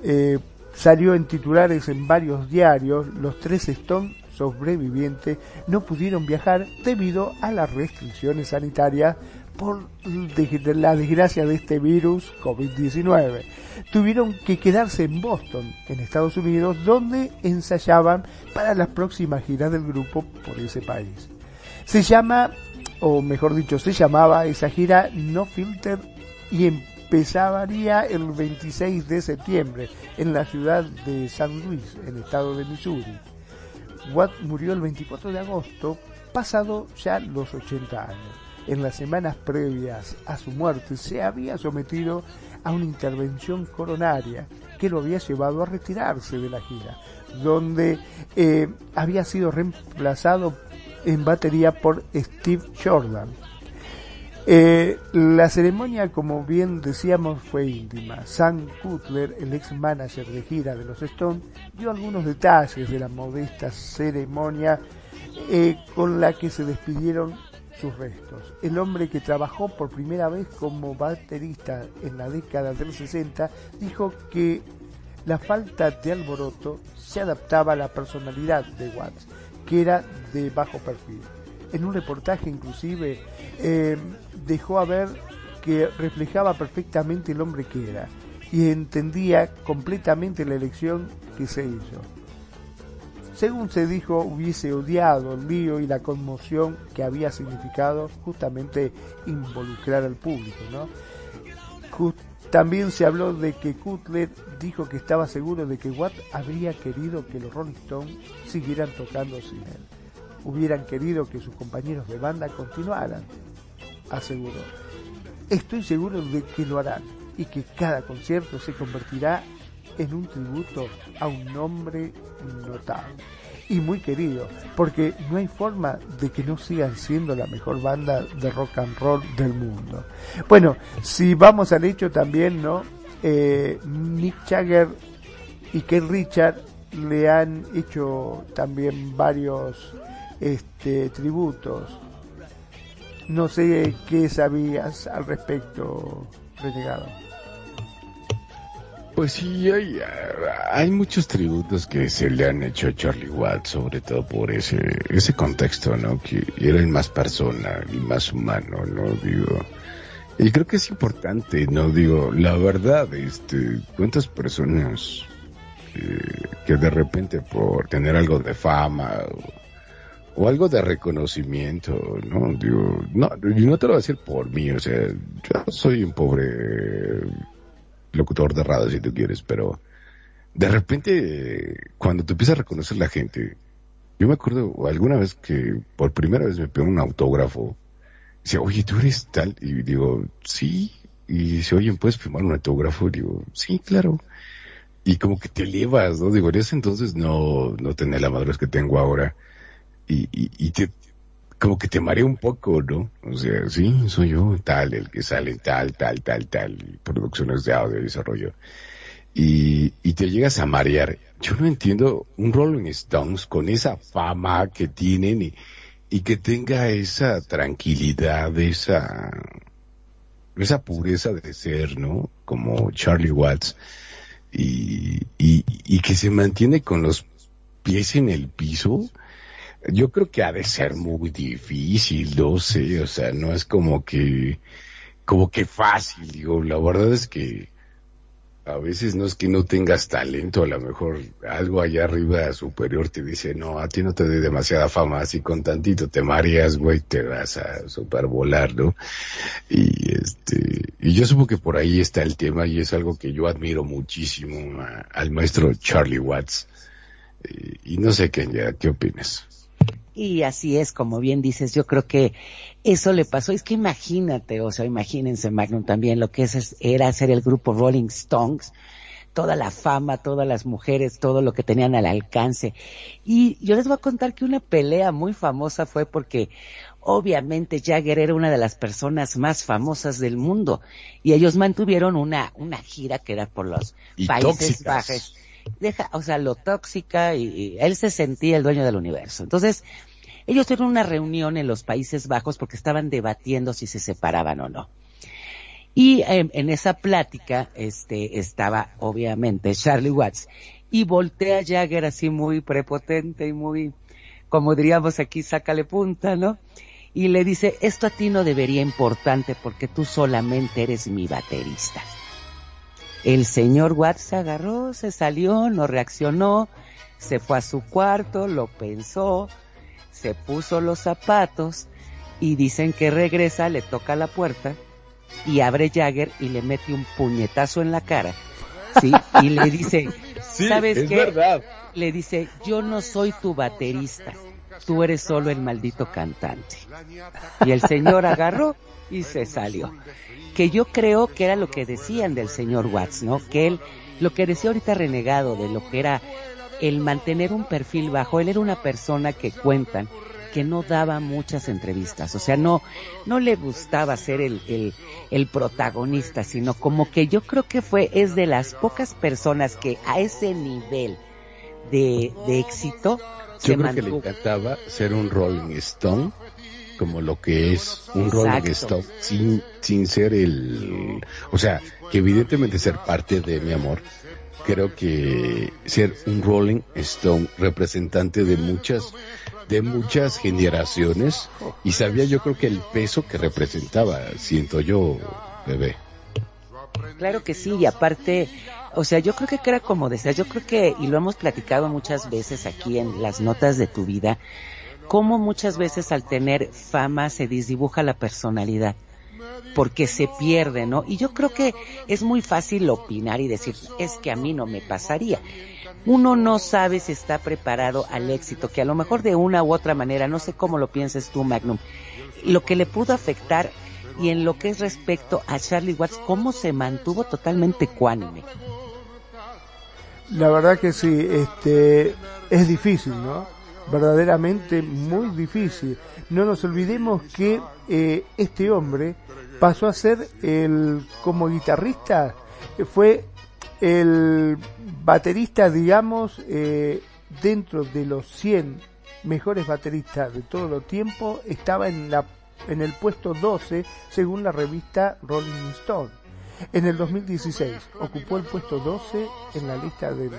eh, salió en titulares en varios diarios, los tres Stones sobrevivientes no pudieron viajar debido a las restricciones sanitarias por la desgracia de este virus COVID-19. Tuvieron que quedarse en Boston, en Estados Unidos, donde ensayaban para las próximas giras del grupo por ese país. Se llama, o mejor dicho, se llamaba esa gira No Filter y empezaría el 26 de septiembre en la ciudad de San Luis, en el estado de Missouri. Watt murió el 24 de agosto, pasado ya los 80 años en las semanas previas a su muerte se había sometido a una intervención coronaria que lo había llevado a retirarse de la gira, donde eh, había sido reemplazado en batería por Steve Jordan. Eh, la ceremonia, como bien decíamos, fue íntima. Sam Cutler, el ex manager de gira de los Stones, dio algunos detalles de la modesta ceremonia eh, con la que se despidieron sus restos. El hombre que trabajó por primera vez como baterista en la década del 60 dijo que la falta de alboroto se adaptaba a la personalidad de Watts, que era de bajo perfil. En un reportaje inclusive eh, dejó a ver que reflejaba perfectamente el hombre que era y entendía completamente la elección que se hizo según se dijo, hubiese odiado el lío y la conmoción que había significado justamente involucrar al público. también se habló de que Cutler dijo que estaba seguro de que Watt habría querido que los Rolling Stones siguieran tocando sin él. Hubieran querido que sus compañeros de banda continuaran, aseguró. Estoy seguro de que lo harán y que cada concierto se convertirá en un tributo a un hombre notable. y muy querido, porque no hay forma de que no sigan siendo la mejor banda de rock and roll del mundo. Bueno, si vamos al hecho también, ¿no? Eh, Mick Jagger y Ken Richard le han hecho también varios este, tributos. No sé qué sabías al respecto, Renegado. Pues sí, hay, muchos tributos que se le han hecho a Charlie Watts, sobre todo por ese, ese contexto, ¿no? Que era el más persona, el más humano, ¿no? Digo, y creo que es importante, ¿no? Digo, la verdad, este, ¿cuántas personas eh, que de repente por tener algo de fama o, o, algo de reconocimiento, ¿no? Digo, no, y no te lo voy a decir por mí, o sea, yo soy un pobre locutor de radio si tú quieres, pero de repente cuando te empieza a reconocer la gente, yo me acuerdo alguna vez que por primera vez me pegó un autógrafo, dice, oye, tú eres tal, y digo, sí, y dice, oye, ¿puedes firmar un autógrafo? Y digo, sí, claro. Y como que te elevas, ¿no? Digo, en ese entonces no, no tenía la madurez que tengo ahora. Y, y, y te, como que te marea un poco, ¿no? O sea, sí, soy yo, tal, el que sale tal, tal, tal, tal, producciones de audio y desarrollo. Y, y te llegas a marear. Yo no entiendo un Rolling Stones con esa fama que tienen y, y que tenga esa tranquilidad, esa, esa pureza de ser, ¿no? Como Charlie Watts. Y, y, y que se mantiene con los pies en el piso yo creo que ha de ser muy difícil, no sé, o sea, no es como que, como que fácil, digo, la verdad es que a veces no es que no tengas talento, a lo mejor algo allá arriba superior te dice, no, a ti no te doy demasiada fama, así con tantito te mareas, güey, te vas a supervolar, ¿no? Y este, y yo supongo que por ahí está el tema y es algo que yo admiro muchísimo a, al maestro Charlie Watts. Y, y no sé, Kenya, ¿qué opinas? Y así es, como bien dices, yo creo que eso le pasó. Es que imagínate, o sea, imagínense Magnum también lo que es, era hacer el grupo Rolling Stones, toda la fama, todas las mujeres, todo lo que tenían al alcance. Y yo les voy a contar que una pelea muy famosa fue porque obviamente Jagger era una de las personas más famosas del mundo y ellos mantuvieron una, una gira que era por los Y Países tóxicas. Bajos. Deja, o sea, lo tóxica y, él se sentía el dueño del universo. Entonces, ellos tuvieron una reunión en los Países Bajos porque estaban debatiendo si se separaban o no. Y eh, en esa plática, este, estaba obviamente Charlie Watts y voltea Jagger así muy prepotente y muy, como diríamos aquí, sácale punta, ¿no? Y le dice, esto a ti no debería importante porque tú solamente eres mi baterista. El señor Watts se agarró, se salió, no reaccionó, se fue a su cuarto, lo pensó, se puso los zapatos y dicen que regresa, le toca la puerta y abre Jagger y le mete un puñetazo en la cara, ¿sí? Y le dice, ¿sabes es qué? verdad. Le dice, yo no soy tu baterista, tú eres solo el maldito cantante. Y el señor agarró y se salió. Que yo creo que era lo que decían del señor Watts, ¿no? Que él, lo que decía ahorita renegado de lo que era el mantener un perfil bajo, él era una persona que cuentan que no daba muchas entrevistas, o sea, no, no le gustaba ser el, el, el protagonista, sino como que yo creo que fue, es de las pocas personas que a ese nivel de, de éxito se Yo creo que le mantuvo. encantaba ser un Rolling Stone, como lo que es un. Rolling Stone, sin, sin ser el, o sea, que evidentemente ser parte de mi amor, creo que ser un Rolling Stone representante de muchas, de muchas generaciones, y sabía yo creo que el peso que representaba, siento yo, bebé. Claro que sí, y aparte, o sea, yo creo que era como decías, yo creo que, y lo hemos platicado muchas veces aquí en las notas de tu vida, cómo muchas veces al tener fama se disdibuja la personalidad, porque se pierde, ¿no? Y yo creo que es muy fácil opinar y decir, es que a mí no me pasaría. Uno no sabe si está preparado al éxito, que a lo mejor de una u otra manera, no sé cómo lo pienses tú, Magnum, lo que le pudo afectar y en lo que es respecto a Charlie Watts, cómo se mantuvo totalmente cuánime. La verdad que sí, este, es difícil, ¿no? Verdaderamente muy difícil. No nos olvidemos que eh, este hombre pasó a ser el, como guitarrista, fue el baterista, digamos, eh, dentro de los 100 mejores bateristas de todo el tiempo, estaba en, la, en el puesto 12 según la revista Rolling Stone. En el 2016 ocupó el puesto 12 en la lista de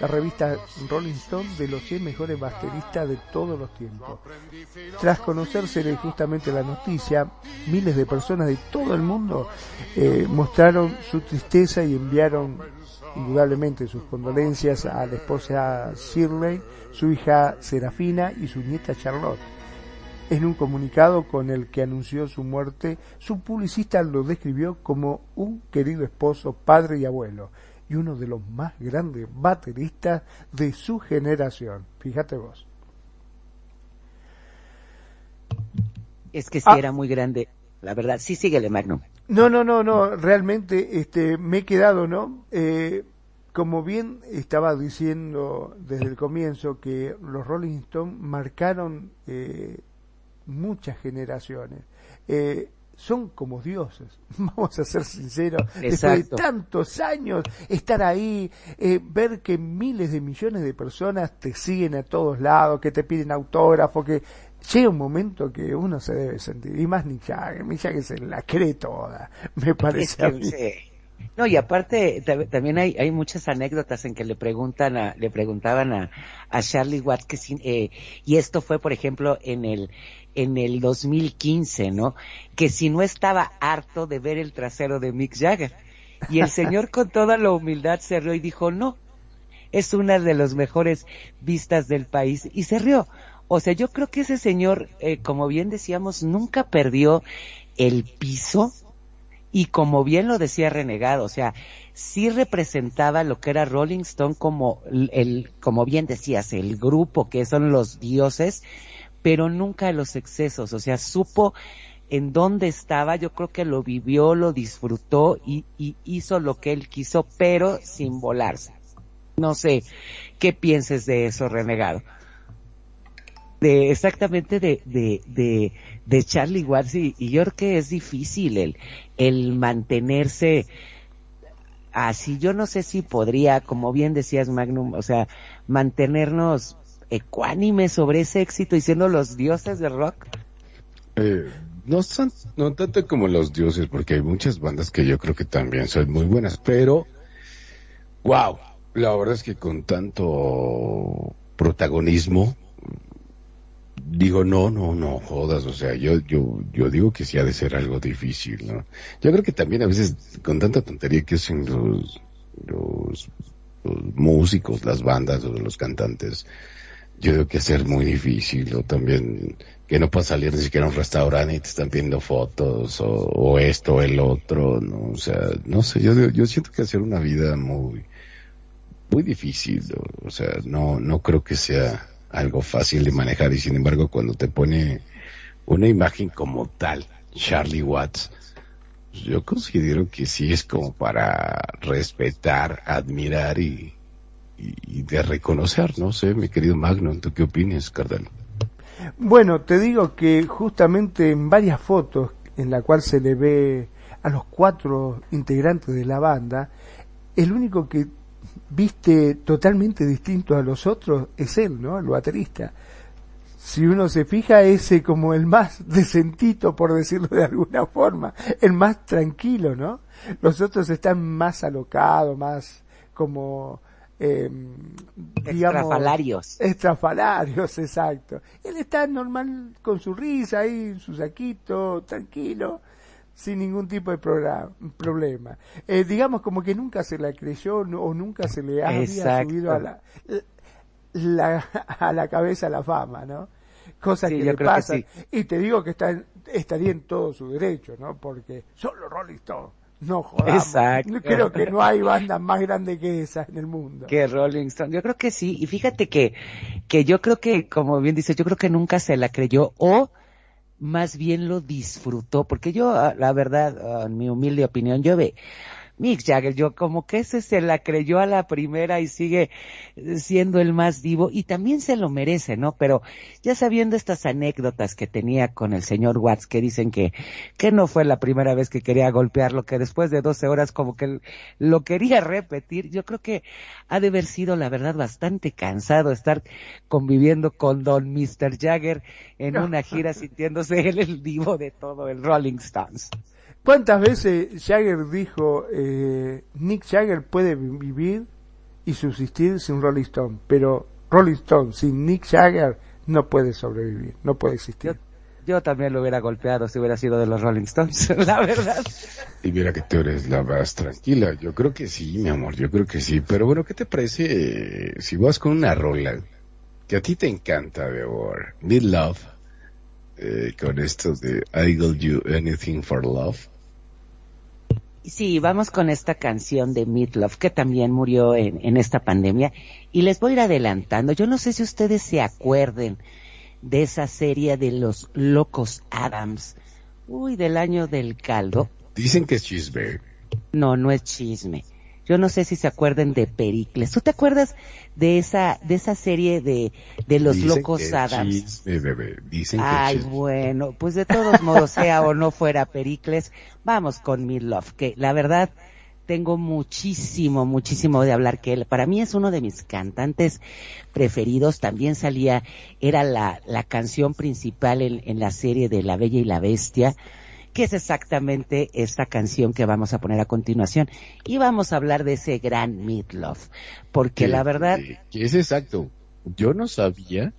la revista Rolling Stone de los 100 mejores bateristas de todos los tiempos. Tras conocerse justamente la noticia, miles de personas de todo el mundo eh, mostraron su tristeza y enviaron indudablemente sus condolencias a la esposa Shirley, su hija Serafina y su nieta Charlotte. En un comunicado con el que anunció su muerte, su publicista lo describió como un querido esposo, padre y abuelo, y uno de los más grandes bateristas de su generación. Fíjate vos. Es que sí Ah. era muy grande, la verdad. Sí, síguele, Magnum. No, no, no, no, realmente este, me he quedado, ¿no? Eh, como bien estaba diciendo desde el comienzo que los Rolling Stones marcaron eh, muchas generaciones. Eh, son como dioses, vamos a ser sinceros, después de tantos años estar ahí, eh, ver que miles de millones de personas te siguen a todos lados, que te piden autógrafos, que llega un momento que uno se debe sentir, y más Mick Jagger se la cree toda, me parece a mí. No, y aparte ta- también hay, hay muchas anécdotas en que le preguntan a, le preguntaban a, a Charlie Watts que si, eh, y esto fue por ejemplo en el en el 2015, ¿no? Que si no estaba harto de ver el trasero de Mick Jagger. Y el señor con toda la humildad se rió y dijo, no, es una de las mejores vistas del país y se rió. O sea, yo creo que ese señor, eh, como bien decíamos, nunca perdió el piso y como bien lo decía Renegado, o sea, sí representaba lo que era Rolling Stone como el, como bien decías, el grupo que son los dioses, pero nunca los excesos, o sea, supo en dónde estaba, yo creo que lo vivió, lo disfrutó y, y hizo lo que él quiso, pero sin volarse. No sé, ¿qué pienses de eso, Renegado? de exactamente de, de, de, de Charlie Watts y, y yo creo que es difícil el, el mantenerse así. Yo no sé si podría, como bien decías Magnum, o sea, mantenernos ecuánimes sobre ese éxito y siendo los dioses del rock. Eh, no son, no tanto como los dioses, porque hay muchas bandas que yo creo que también son muy buenas, pero, wow, la verdad es que con tanto protagonismo, digo, no, no, no jodas, o sea, yo, yo, yo digo que sí ha de ser algo difícil, ¿no? Yo creo que también a veces con tanta tontería que hacen los, los músicos, las bandas o los cantantes, yo creo que ser muy difícil, o también que no puedas salir ni siquiera a un restaurante y te están pidiendo fotos, o, o esto o el otro, no, o sea, no sé, yo, yo siento que hacer una vida muy, muy difícil, o, o sea, no, no creo que sea algo fácil de manejar y sin embargo cuando te pone una imagen como tal, Charlie Watts, yo considero que sí es como para respetar, admirar y, y, de reconocer, no sé, mi querido Magnum, ¿tú qué opinas, Cardal? Bueno, te digo que justamente en varias fotos en la cual se le ve a los cuatro integrantes de la banda, el único que viste totalmente distinto a los otros es él, ¿no? El baterista. Si uno se fija, ese como el más decentito, por decirlo de alguna forma, el más tranquilo, ¿no? Los otros están más alocados, más como, eh, digamos, Estrafalarios. Estrafalarios, exacto. Él está normal con su risa ahí, su saquito, tranquilo, sin ningún tipo de problema. Eh, digamos como que nunca se la creyó no- o nunca se le había Exacto. subido a la, la- a la cabeza la fama, ¿no? Cosas Sí, que le que pasan. sí. Y te digo que está, estaría en todo su derecho, ¿no? Porque solo Rolling Stone. No jodamos. Exacto. Creo que no hay banda más grande que esa en el mundo. Que Rolling Stone, yo creo que sí, y fíjate que, que yo creo que, como bien dice, yo creo que nunca se la creyó, o más bien lo disfrutó, porque yo, ah, la verdad, ah, en mi humilde opinión, yo ve, Mick Jagger, yo como que ese se la creyó a la primera y sigue siendo el más divo y también se lo merece, ¿no? Pero ya sabiendo estas anécdotas que tenía con el señor Watts que dicen que, que no fue la primera vez que quería golpearlo, que después de 12 horas como que lo quería repetir, yo creo que ha de haber sido la verdad bastante cansado estar conviviendo con don Mr. Jagger en una gira sintiéndose él el divo de todo el Rolling Stones. ¿Cuántas veces Jagger dijo, eh, Nick Jagger puede vivir y subsistir sin Rolling Stone, pero Rolling Stone sin Nick Jagger no puede sobrevivir, no puede existir. Yo, también lo hubiera golpeado si hubiera sido de los Rolling Stones, la verdad. Y mira que tú eres la más tranquila. Yo creo que sí, mi amor, yo creo que sí. Pero bueno, ¿qué te parece eh, si vas con una rola que a ti te encanta, de amor? Need Love, eh, con estos de I Will Do Anything for Love. Sí, vamos con esta canción de Meatloaf que también murió en, en, esta pandemia y les voy a ir adelantando. Yo no sé si ustedes se acuerden de esa serie de los locos Adams. Uy, del año del caldo. Dicen que es chisme. No, no es chisme. Yo no sé si se acuerden de Pericles. ¿Tú te acuerdas de esa de esa serie de, de los Dicen locos que Adams? chisme, bebé. Dicen Ay, bueno, pues de todos modos, sea o no fuera Pericles, vamos con Midlove, que la verdad tengo muchísimo, muchísimo de hablar que él, para mí es uno de mis cantantes preferidos, también salía, era la, la canción principal en, en la serie de La Bella y la Bestia, que es exactamente esta canción que vamos a poner a continuación. Y vamos a hablar de ese gran Midlove, porque Que- la verdad, que- que es exacto. Yo no sabía,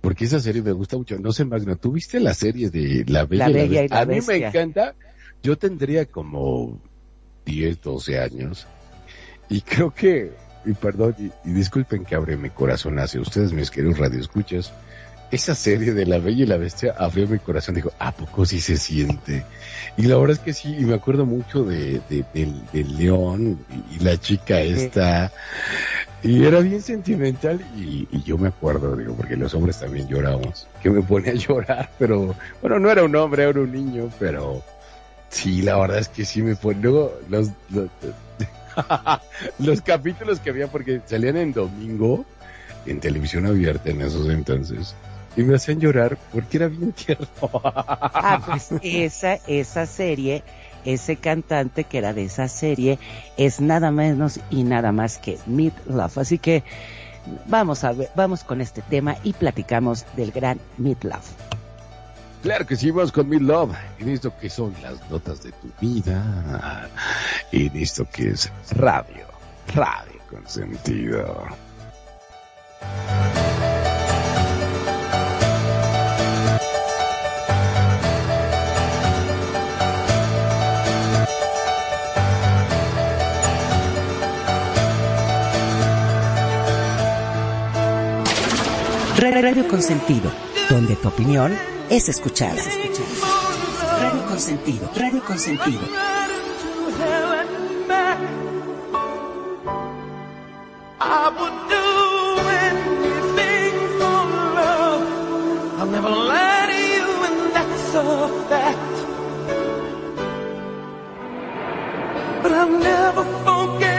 porque esa serie me gusta mucho. No sé, Magna, ¿tú viste la serie de La Bella, La y, la Bella y la A mí me encanta. Yo tendría como 10, 12 años. Y creo que, y perdón, y, y disculpen que abre mi corazón hacia ustedes, mis queridos radioescuchas. Esa serie de La Bella y la Bestia abrió mi corazón. Dijo, ¿a poco sí se siente? Y la verdad es que sí, y me acuerdo mucho de, de- del, del león y, la chica esta. Y era bien sentimental y, y yo me acuerdo, digo, porque los hombres también lloramos, que me pone a llorar, pero bueno, no era un hombre, era un niño, pero sí, la verdad es que sí me pone, luego los, los, los capítulos que había, porque salían en domingo en televisión abierta en esos entonces, y me hacían llorar porque era bien tierno. Ah, pues esa, esa serie, ese cantante que era de esa serie, es nada menos y nada más que Meat Love. Así que vamos a ver, vamos con este tema y platicamos del gran Meat Love. Claro que sí, vamos con mi love. En esto que son las notas de tu vida. En esto que es radio. Radio con sentido. Radio Consentido, donde tu opinión es escuchada. Radio Consentido, Radio Consentido. I would do anything for love. I'll never lie to you, and that's a fact. But I'll never forget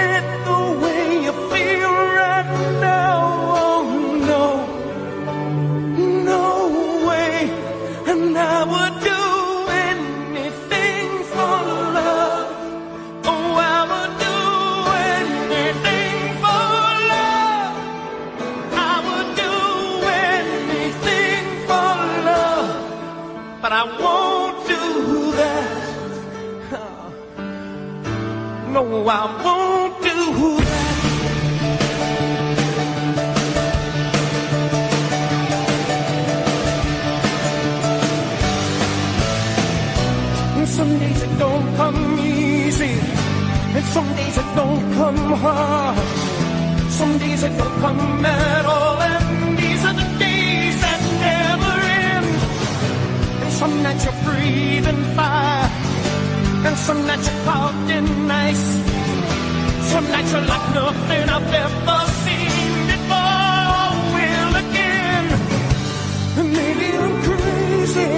No, I won't do that. And some days it don't come easy. And some days it don't come hard. Some days it don't come at all. And these are the days that never end. And some nights you're breathing fire. And some nights you're cold and nice. Some nights you're like nothing I've ever seen before. Will again. And maybe I'm crazy.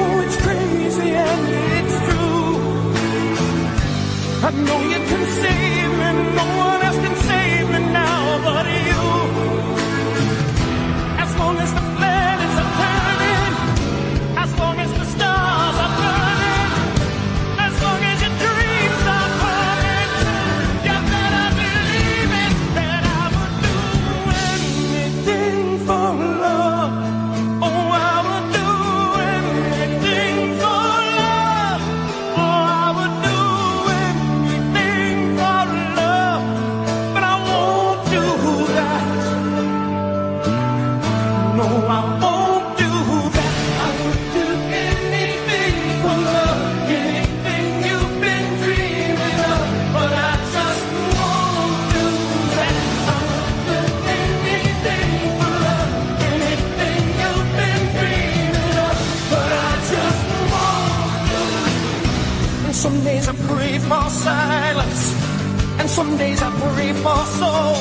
Oh, it's crazy and it's true. I know you can save me. No one else can save me now but you. As long as the some days I pray for soul.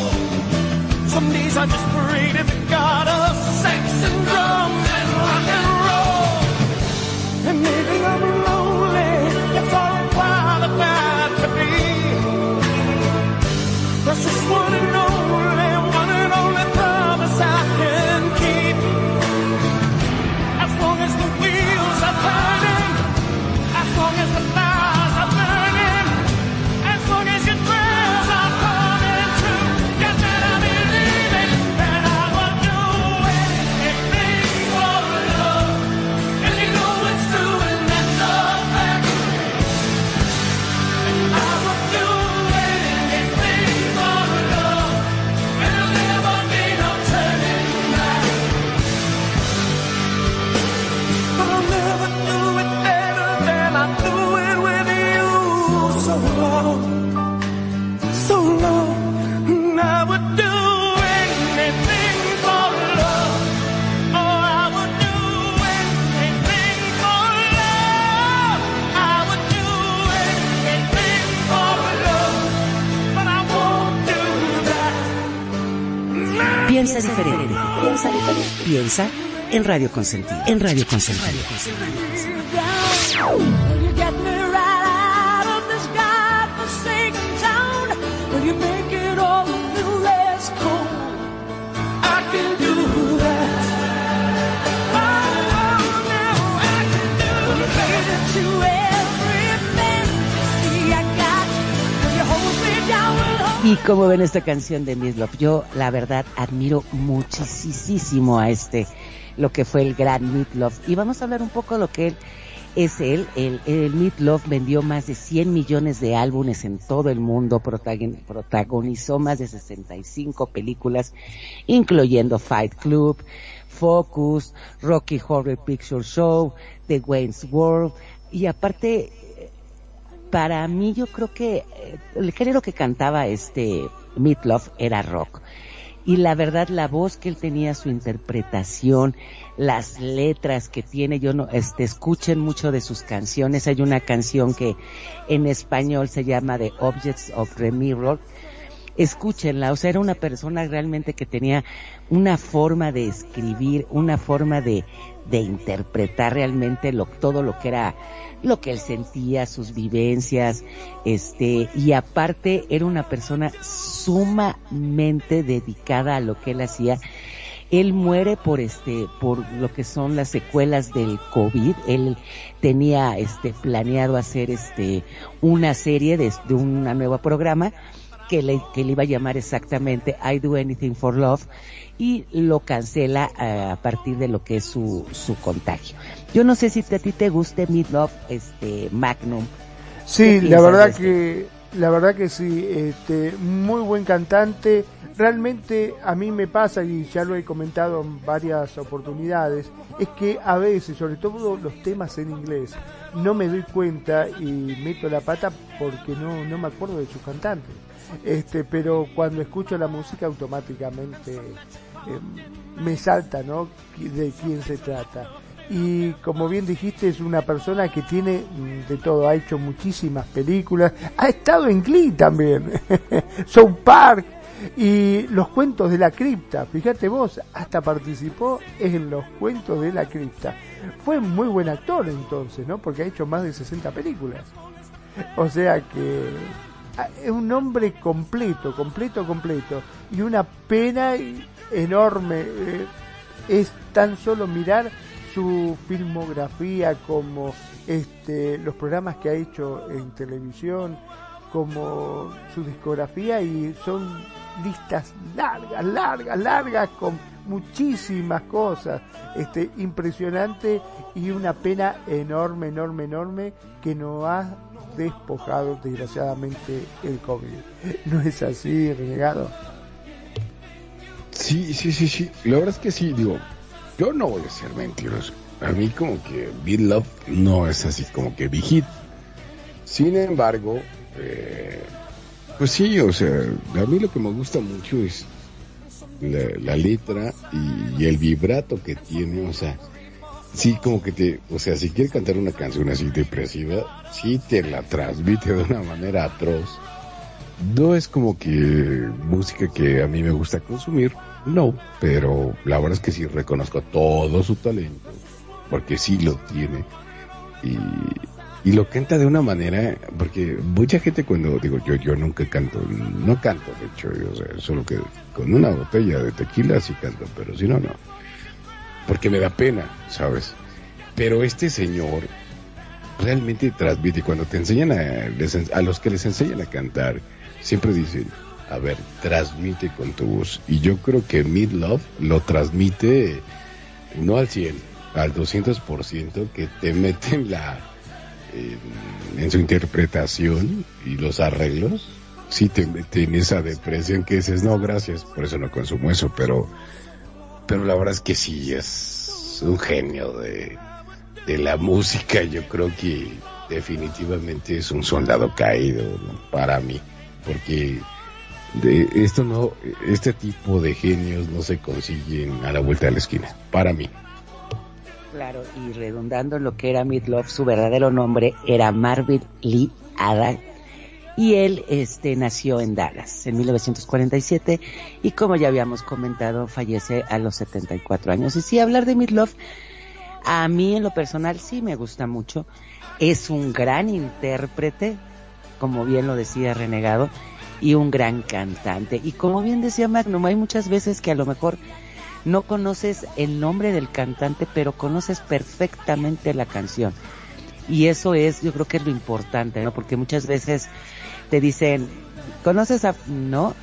Some days I just pray to the God of sex and drums and rock and roll. And maybe I'm lonely. Piensa diferente. Piensa diferente. Piensa en Radio Consentido. En Radio Consentido. Y como ven esta canción de Miss Love, yo la verdad admiro muchísimo a este, lo que fue el gran Meat Love. Y vamos a hablar un poco de lo que él es él. El, el Love vendió más de 100 millones de álbumes en todo el mundo, protagon- protagonizó más de 65 películas, incluyendo Fight Club, Focus, Rocky Horror Picture Show, The Wayne's World, y aparte para mí yo creo que eh, el género que cantaba este Meatloaf era rock. Y la verdad, la voz que él tenía, su interpretación, las letras que tiene, yo no, este, escuchen mucho de sus canciones. Hay una canción que en español se llama The Objects of the Mirror. Escúchenla, o sea, era una persona realmente que tenía una forma de escribir, una forma de, de interpretar realmente lo, todo lo que era lo que él sentía, sus vivencias, este, y aparte era una persona sumamente dedicada a lo que él hacía. Él muere por este, por lo que son las secuelas del COVID. Él tenía este planeado hacer este una serie de, de un nuevo programa que le, que le iba a llamar exactamente I Do Anything for Love y lo cancela eh, a partir de lo que es su, su contagio. Yo no sé si a ti te guste Midlove, este Magnum. Sí, ¿Qué la verdad de este? que la verdad que sí, este, muy buen cantante. Realmente a mí me pasa y ya lo he comentado en varias oportunidades, es que a veces, sobre todo los temas en inglés, no me doy cuenta y meto la pata porque no no me acuerdo de sus cantantes. Este, pero cuando escucho la música automáticamente eh, me salta, ¿no? De quién se trata. Y como bien dijiste, es una persona que tiene mm, de todo, ha hecho muchísimas películas, ha estado en Glee también, South Park y los cuentos de la cripta, fíjate vos, hasta participó en los cuentos de la cripta. Fue muy buen actor entonces, ¿no? Porque ha hecho más de 60 películas. O sea que ah, es un hombre completo, completo, completo. Y una pena enorme eh, es tan solo mirar su filmografía como este los programas que ha hecho en televisión como su discografía y son listas largas largas largas con muchísimas cosas. Este impresionante y una pena enorme enorme enorme que nos ha despojado desgraciadamente el COVID. No es así renegado Sí, sí, sí, sí. La verdad es que sí, digo, yo no voy a ser mentiroso. A mí como que Beat Love no es así como que Big Hit. Sin embargo, eh, pues sí, o sea, a mí lo que me gusta mucho es la, letra y, y el vibrato que tiene, o sea, sí, como que te, o sea, si quieres cantar una canción así depresiva, sí te la transmite de una manera atroz. No es como que música que a mí me gusta consumir, no, pero la verdad es que sí reconozco todo su talento, porque sí lo tiene. Y, y lo canta de una manera, porque mucha gente cuando digo yo, yo nunca canto, no canto, de hecho, o sea, solo que con una botella de tequila sí canto, pero si no, no. Porque me da pena, ¿sabes? Pero este señor realmente transmite, cuando te enseñan a, a los que les enseñan a cantar, siempre dicen, a ver, transmite con tu voz. Y yo creo que Mid Love lo transmite no al 100, al 200%, que te meten la en, en su interpretación y los arreglos, sí te meten esa depresión que dices, no, gracias, por eso no consumo eso, pero, pero la verdad es que sí, es un genio de, de la música, yo creo que definitivamente es un soldado caído para mí, porque de esto no, este tipo de genios no se consiguen a la vuelta de la esquina, para mí. Claro, y redundando lo que era Midlove, su verdadero nombre era Marvin Lee Ada. Y él este, nació en Dallas en 1947 y como ya habíamos comentado, fallece a los 74 años. Y sí, hablar de Midlove, a mí en lo personal sí me gusta mucho. Es un gran intérprete, como bien lo decía Renegado, y un gran cantante. Y como bien decía Magnum, hay muchas veces que a lo mejor no conoces el nombre del cantante, pero conoces perfectamente la canción. Y eso es, yo creo que es lo importante, ¿no? Porque muchas veces te dicen, ¿conoces a...? No,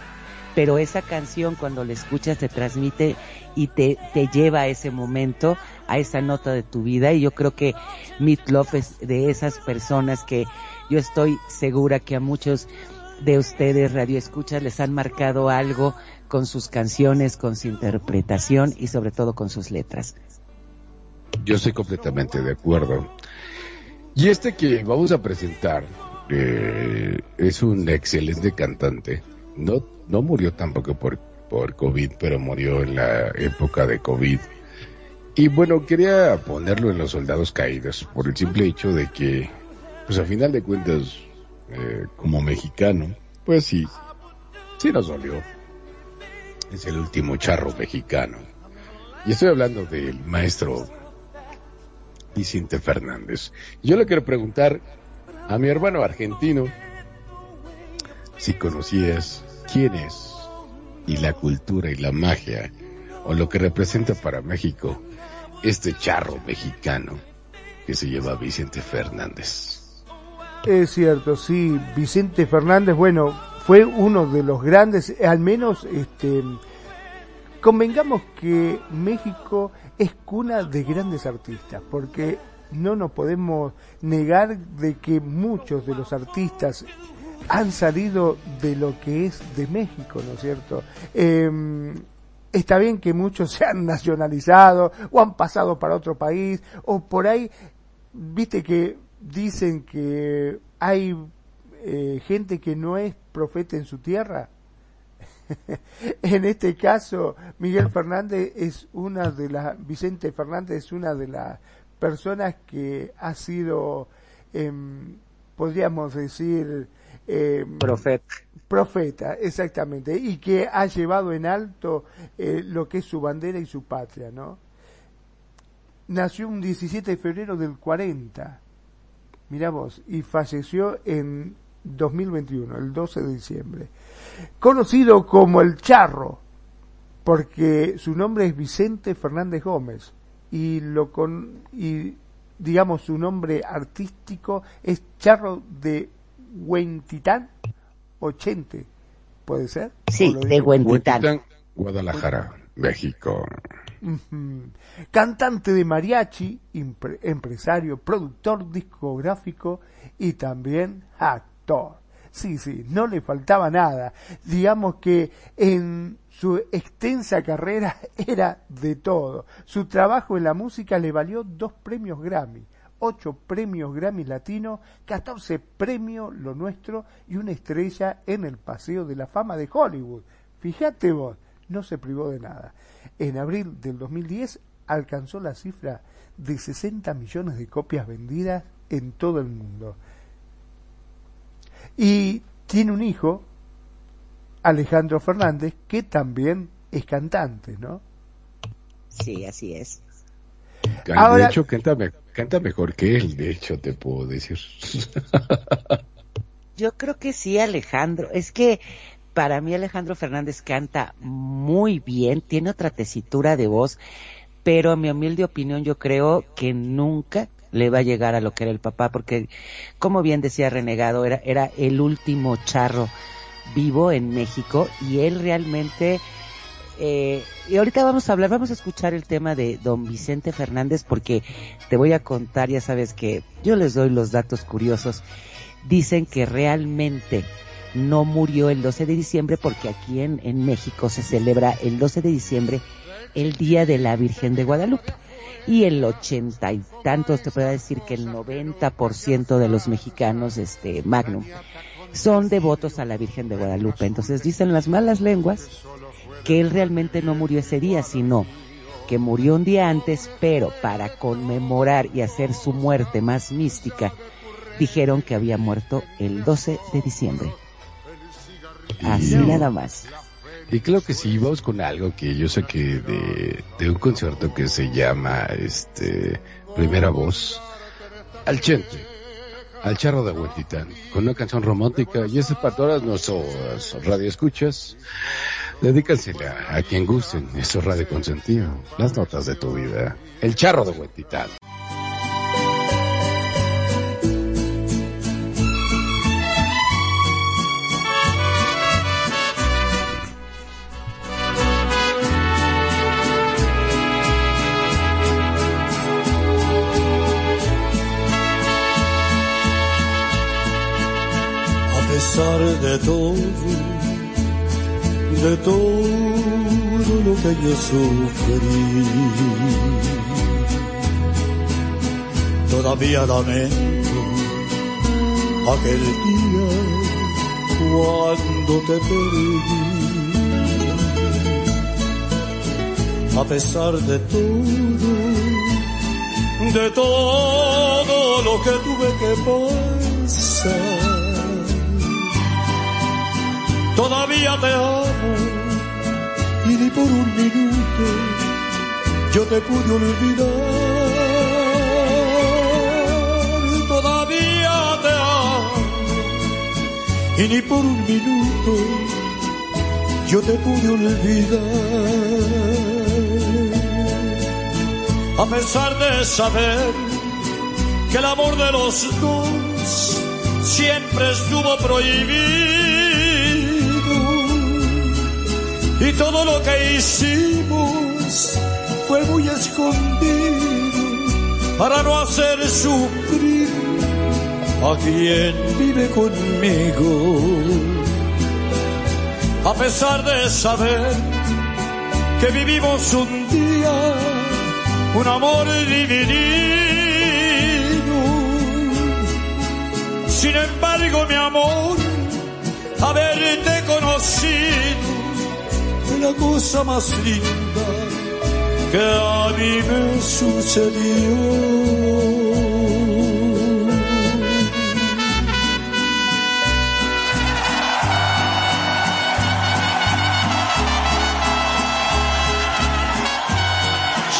pero esa canción cuando la escuchas te transmite y te, te lleva a ese momento, a esa nota de tu vida. Y yo creo que Meat Love es de esas personas que yo estoy segura que a muchos de ustedes radioescuchas les han marcado algo con sus canciones, con su interpretación y sobre todo con sus letras. Yo estoy completamente de acuerdo. Y este que vamos a presentar eh, es un excelente cantante. No, no murió tampoco por, por COVID, pero murió en la época de COVID. Y bueno, quería ponerlo en los soldados caídos por el simple hecho de que, pues a final de cuentas, eh, como mexicano, pues sí, sí nos dolió. Es el último charro mexicano. Y estoy hablando del maestro Vicente Fernández. Yo le quiero preguntar a mi hermano argentino si conocías quién es y la cultura y la magia o lo que representa para México este charro mexicano que se llama Vicente Fernández. Es cierto, sí, Vicente Fernández, bueno, fue uno de los grandes, al menos, este, convengamos que México es cuna de grandes artistas, porque no nos podemos negar de que muchos de los artistas han salido de lo que es de México, ¿no es cierto? Eh, está bien que muchos se han nacionalizado o han pasado para otro país o por ahí, viste que dicen que hay eh, gente que no es profeta en su tierra. en este caso, Miguel Fernández es una de las, Vicente Fernández es una de las personas que ha sido, eh, podríamos decir, eh, Profeta. profeta, exactamente, y que ha llevado en alto eh, lo que es su bandera y su patria, ¿no? Nació un 17 de febrero del 40, mira vos, y falleció en 2021, el 12 de diciembre. Conocido como el Charro, porque su nombre es Vicente Fernández Gómez, y lo con, y digamos su nombre artístico es Charro de Huentitán 80, ¿puede ser? Sí, ¿O lo de. Huentitán, Guadalajara, México. Cantante de mariachi, empresario, productor discográfico y también actor. Sí, sí, no le faltaba nada. Digamos que en su extensa carrera era de todo. Su trabajo en la música le valió dos premios Grammy, ocho premios Grammy Latino, 14 premios Lo Nuestro y una estrella en el Paseo de la Fama de Hollywood. Fíjate vos, no se privó de nada. En abril del 2010 alcanzó la cifra de 60 millones de copias vendidas en todo el mundo. Y tiene un hijo, Alejandro Fernández, que también es cantante, ¿no? Sí, así es. de hecho, canta, canta mejor que él, de hecho, te puedo decir. Yo creo que sí, Alejandro. Es que para mí Alejandro Fernández canta muy bien, tiene otra tesitura de voz, pero en mi humilde opinión yo creo que nunca le va a llegar a lo que era el papá, porque como bien decía Renegado, era, era el último charro vivo en México y él realmente eh, y ahorita vamos a hablar, vamos a escuchar el tema de don Vicente Fernández porque te voy a contar, ya sabes que yo les doy los datos curiosos. Dicen que realmente no murió el 12 de diciembre porque aquí en, en México se celebra el 12 de diciembre el Día de la Virgen de Guadalupe. Y el ochenta y tantos, te puedo decir que el 90% de los mexicanos, este, Magnum, son devotos a la Virgen de Guadalupe. Entonces dicen las malas lenguas que él realmente no murió ese día, sino que murió un día antes, pero para conmemorar y hacer su muerte más mística, dijeron que había muerto el 12 de diciembre. Así nada más. Y creo que sí, vamos con algo que yo sé que de, de un concierto que se llama este Primera Voz, al Chente, al Charro de Huentitán, con una canción romántica, y ese para todas nuestras radioescuchas, dedícansela a quien gusten, eso es Radio Consentido, las notas de tu vida, el Charro de Huentitán. De todo, de todo lo que yo sufrí. Todavía lamento aquel día cuando te perdí. A pesar de todo, de todo lo que tuve que pasar todavía te amo y ni por un minuto yo te pude olvidar. Todavía te amo y ni por un minuto yo te pude olvidar. A pesar de saber que el amor de los dos siempre estuvo prohibido todo lo que hicimos fue muy escondido para no hacer sufrir a quien vive conmigo. A pesar de saber que vivimos un día un amor dividido, sin embargo mi amor, haberte conocido la cosa más linda que a mí me sucedió.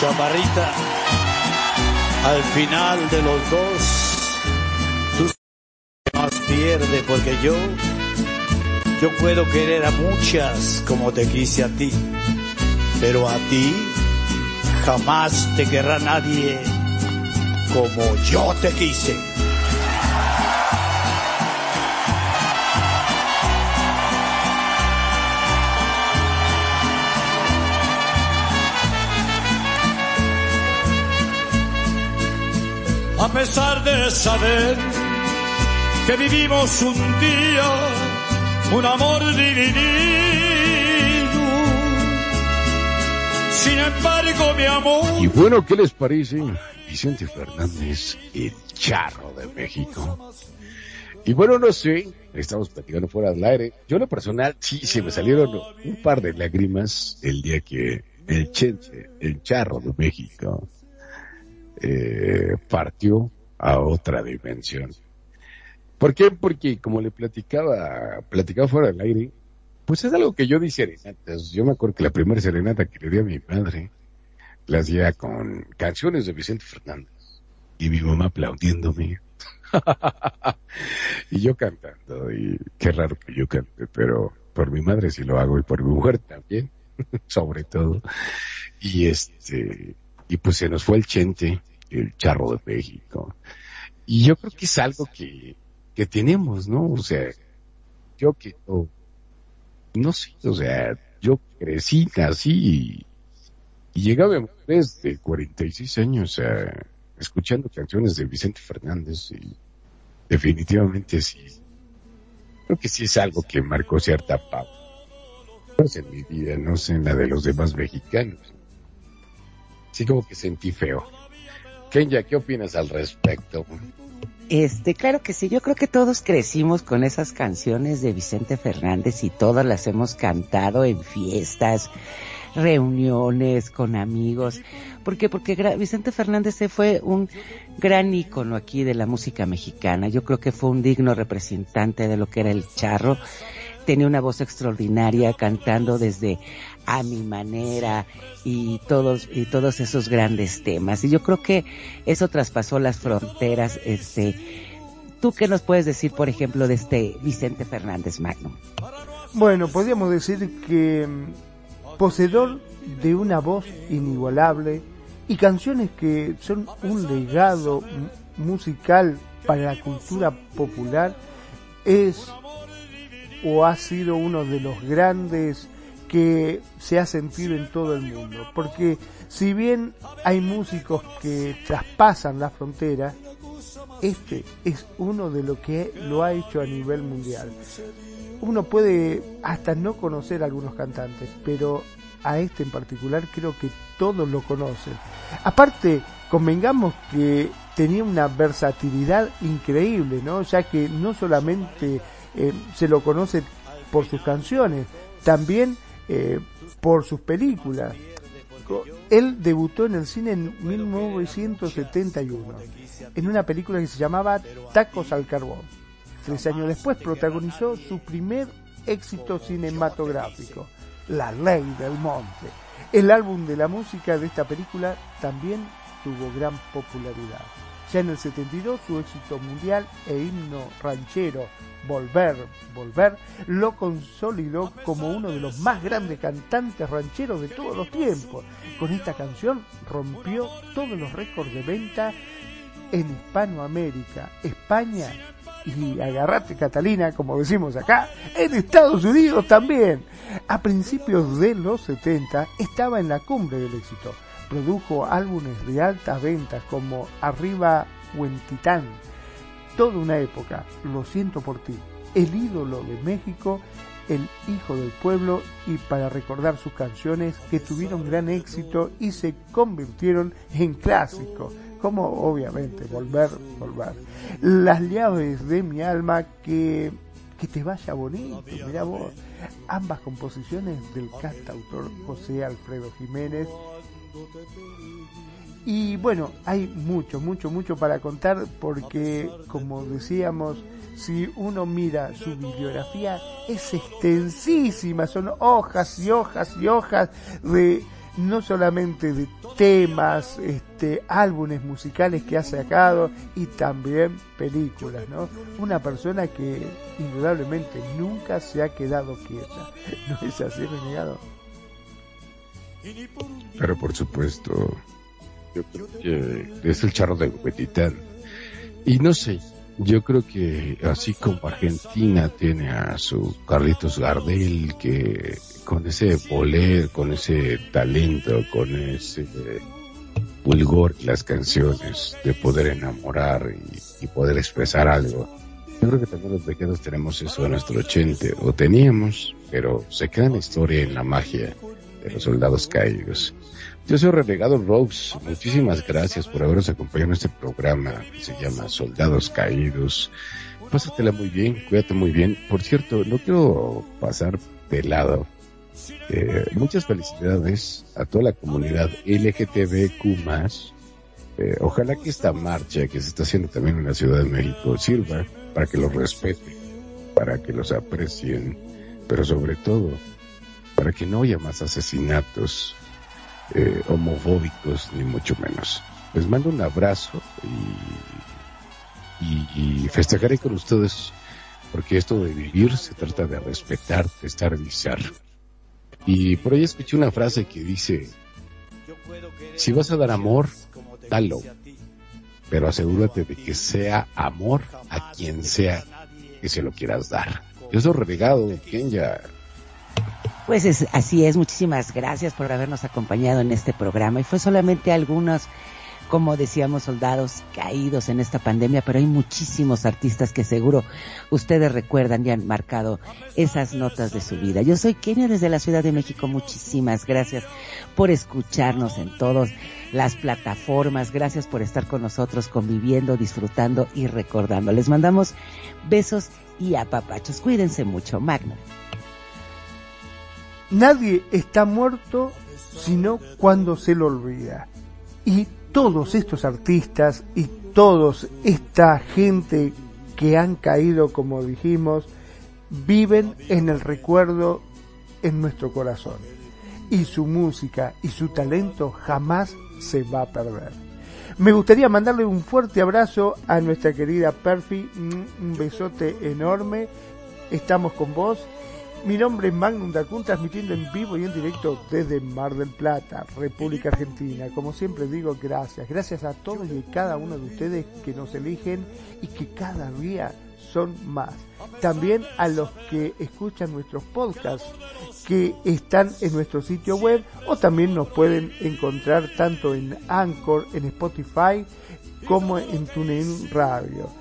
Chaparrita, al final de los dos, tú más pierde porque yo yo puedo querer a muchas como te quise a ti, pero a ti jamás te querrá nadie como yo te quise. A pesar de saber que vivimos un día un amor dividido. Sin embargo, mi amor. Y bueno, ¿qué les parece? Vicente Fernández, el charro de México. Y bueno, no sé, estamos platicando fuera del aire. Yo, lo personal, sí, se me salieron un par de lágrimas el día que el Chenche, el charro de México, eh, partió a otra dimensión. ¿Por qué? Porque como le platicaba, platicaba fuera del aire, pues es algo que yo di serenatas. Yo me acuerdo que la primera serenata que le di a mi madre la hacía con canciones de Vicente Fernández y mi mamá aplaudiéndome. y yo cantando, y qué raro que yo cante, pero por mi madre sí lo hago y por mi mujer también, sobre todo. Y este, y pues se nos fue el Chente, el charro de México. Y yo creo que es algo que, que tenemos, ¿no? O sea, yo que no, no sé, o sea, yo crecí, nací y, y llegaba desde 46 años escuchando canciones de Vicente Fernández y definitivamente sí, creo que sí es algo que marcó cierta pauta. No sé en mi vida, no sé en la de los demás mexicanos. Sí como que sentí feo. Kenya, ¿qué opinas al respecto? Este, claro que sí, yo creo que todos crecimos con esas canciones de Vicente Fernández y todas las hemos cantado en fiestas, reuniones con amigos. ¿Por qué? Porque Vicente Fernández fue un gran ícono aquí de la música mexicana. Yo creo que fue un digno representante de lo que era el charro. Tenía una voz extraordinaria cantando desde a mi manera y todos y todos esos grandes temas. Y yo creo que eso traspasó las fronteras. Este, ¿tú qué nos puedes decir, por ejemplo, de este Vicente Fernández Magno? Bueno, podríamos decir que poseedor de una voz inigualable y canciones que son un legado musical para la cultura popular, es o ha sido uno de los grandes que se ha sentido en todo el mundo. Porque si bien hay músicos que traspasan la frontera, este es uno de los que lo ha hecho a nivel mundial uno puede hasta no conocer a algunos cantantes, pero a este en particular creo que todos lo conocen. Aparte, convengamos que tenía una versatilidad increíble, ¿no? Ya que no solamente eh, se lo conoce por sus canciones, también eh, por sus películas. Él debutó en el cine en 1971, en una película que se llamaba Tacos al Carbón Tres años después protagonizó su primer éxito cinematográfico, La Ley del Monte. El álbum de la música de esta película también tuvo gran popularidad. Ya en el 72 su éxito mundial e himno ranchero Volver, Volver lo consolidó como uno de los más grandes cantantes rancheros de todos los tiempos. Con esta canción rompió todos los récords de venta en Hispanoamérica, España y agarrate Catalina, como decimos acá, en Estados Unidos también. A principios de los 70 estaba en la cumbre del éxito. Produjo álbumes de altas ventas como Arriba Huentitán. Toda una época, Lo siento por ti, El ídolo de México, El hijo del pueblo y para recordar sus canciones que tuvieron gran éxito y se convirtieron en clásicos como obviamente volver, volver. Las llaves de mi alma que, que te vaya bonito, mira vos. Ambas composiciones del cantautor José Alfredo Jiménez. Y bueno, hay mucho, mucho, mucho para contar porque, como decíamos, si uno mira su bibliografía, es extensísima, son hojas y hojas y hojas de no solamente de temas, este, álbumes musicales que ha sacado y también películas, ¿no? Una persona que indudablemente nunca se ha quedado quieta. ¿No es así, renegado? Pero por supuesto, yo creo que es el charro de Huetitán. Y no sé, yo creo que así como Argentina tiene a su Carlitos Gardel que con ese poler, con ese talento, con ese vulgor las canciones, de poder enamorar y, poder expresar algo. Yo creo que también los pequeños tenemos eso en nuestro ochente, o teníamos, pero se queda en la historia, en la magia de los soldados caídos. Yo soy Renegado Rose, muchísimas gracias por habernos acompañado en este programa que se llama Soldados Caídos. Pásatela muy bien, cuídate muy bien. Por cierto, no quiero pasar de lado Eh, muchas felicidades a toda la comunidad LGTBQ eh, ojalá que esta marcha que se está haciendo también en la Ciudad de México sirva para que los respeten, para que los aprecien, pero sobre todo para que no haya más asesinatos eh, homofóbicos ni mucho menos. Les mando un abrazo y, y, festejaré con ustedes porque esto de vivir se trata de respetar, de estar bizarro. Y por ahí escuché una frase que dice, si vas a dar amor, dalo, pero asegúrate de que sea amor a quien sea que se lo quieras dar. Yo soy relegado, ya Pues es, así es, muchísimas gracias por habernos acompañado en este programa y fue solamente algunos como decíamos, soldados caídos en esta pandemia, pero hay muchísimos artistas que seguro ustedes recuerdan y han marcado esas notas de su vida. Yo soy Kenia desde la Ciudad de México. Muchísimas gracias por escucharnos en todas las plataformas. Gracias por estar con nosotros conviviendo, disfrutando y recordando. Les mandamos besos y apapachos. Cuídense mucho, Magno. Nadie está muerto sino cuando se lo olvida. Y todos estos artistas y toda esta gente que han caído, como dijimos, viven en el recuerdo en nuestro corazón. Y su música y su talento jamás se va a perder. Me gustaría mandarle un fuerte abrazo a nuestra querida Perfi, un besote enorme. Estamos con vos mi nombre es Magnum Dacun, transmitiendo en vivo y en directo desde Mar del Plata, República Argentina. Como siempre digo, gracias. Gracias a todos y cada uno de ustedes que nos eligen y que cada día son más. También a los que escuchan nuestros podcasts que están en nuestro sitio web o también nos pueden encontrar tanto en Anchor, en Spotify como en TuneIn Radio.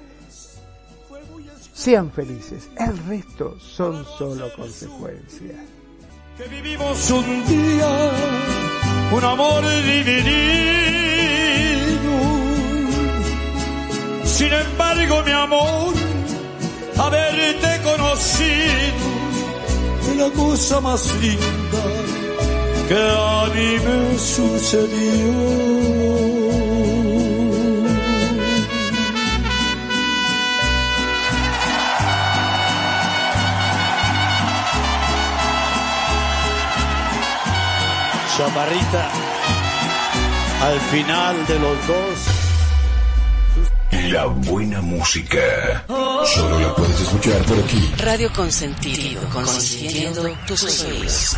Sean felices, el resto son solo consecuencias. Que vivimos un día, un amor dividido. Sin embargo, mi amor, haberte conocido la cosa más linda que a mí me sucedió. Chaparrita, al final de los dos. La buena música. Solo la puedes escuchar por aquí. Radio Consentido, consintiendo tus sueños.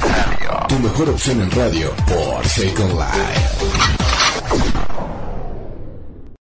Tu mejor opción en radio por Second Life.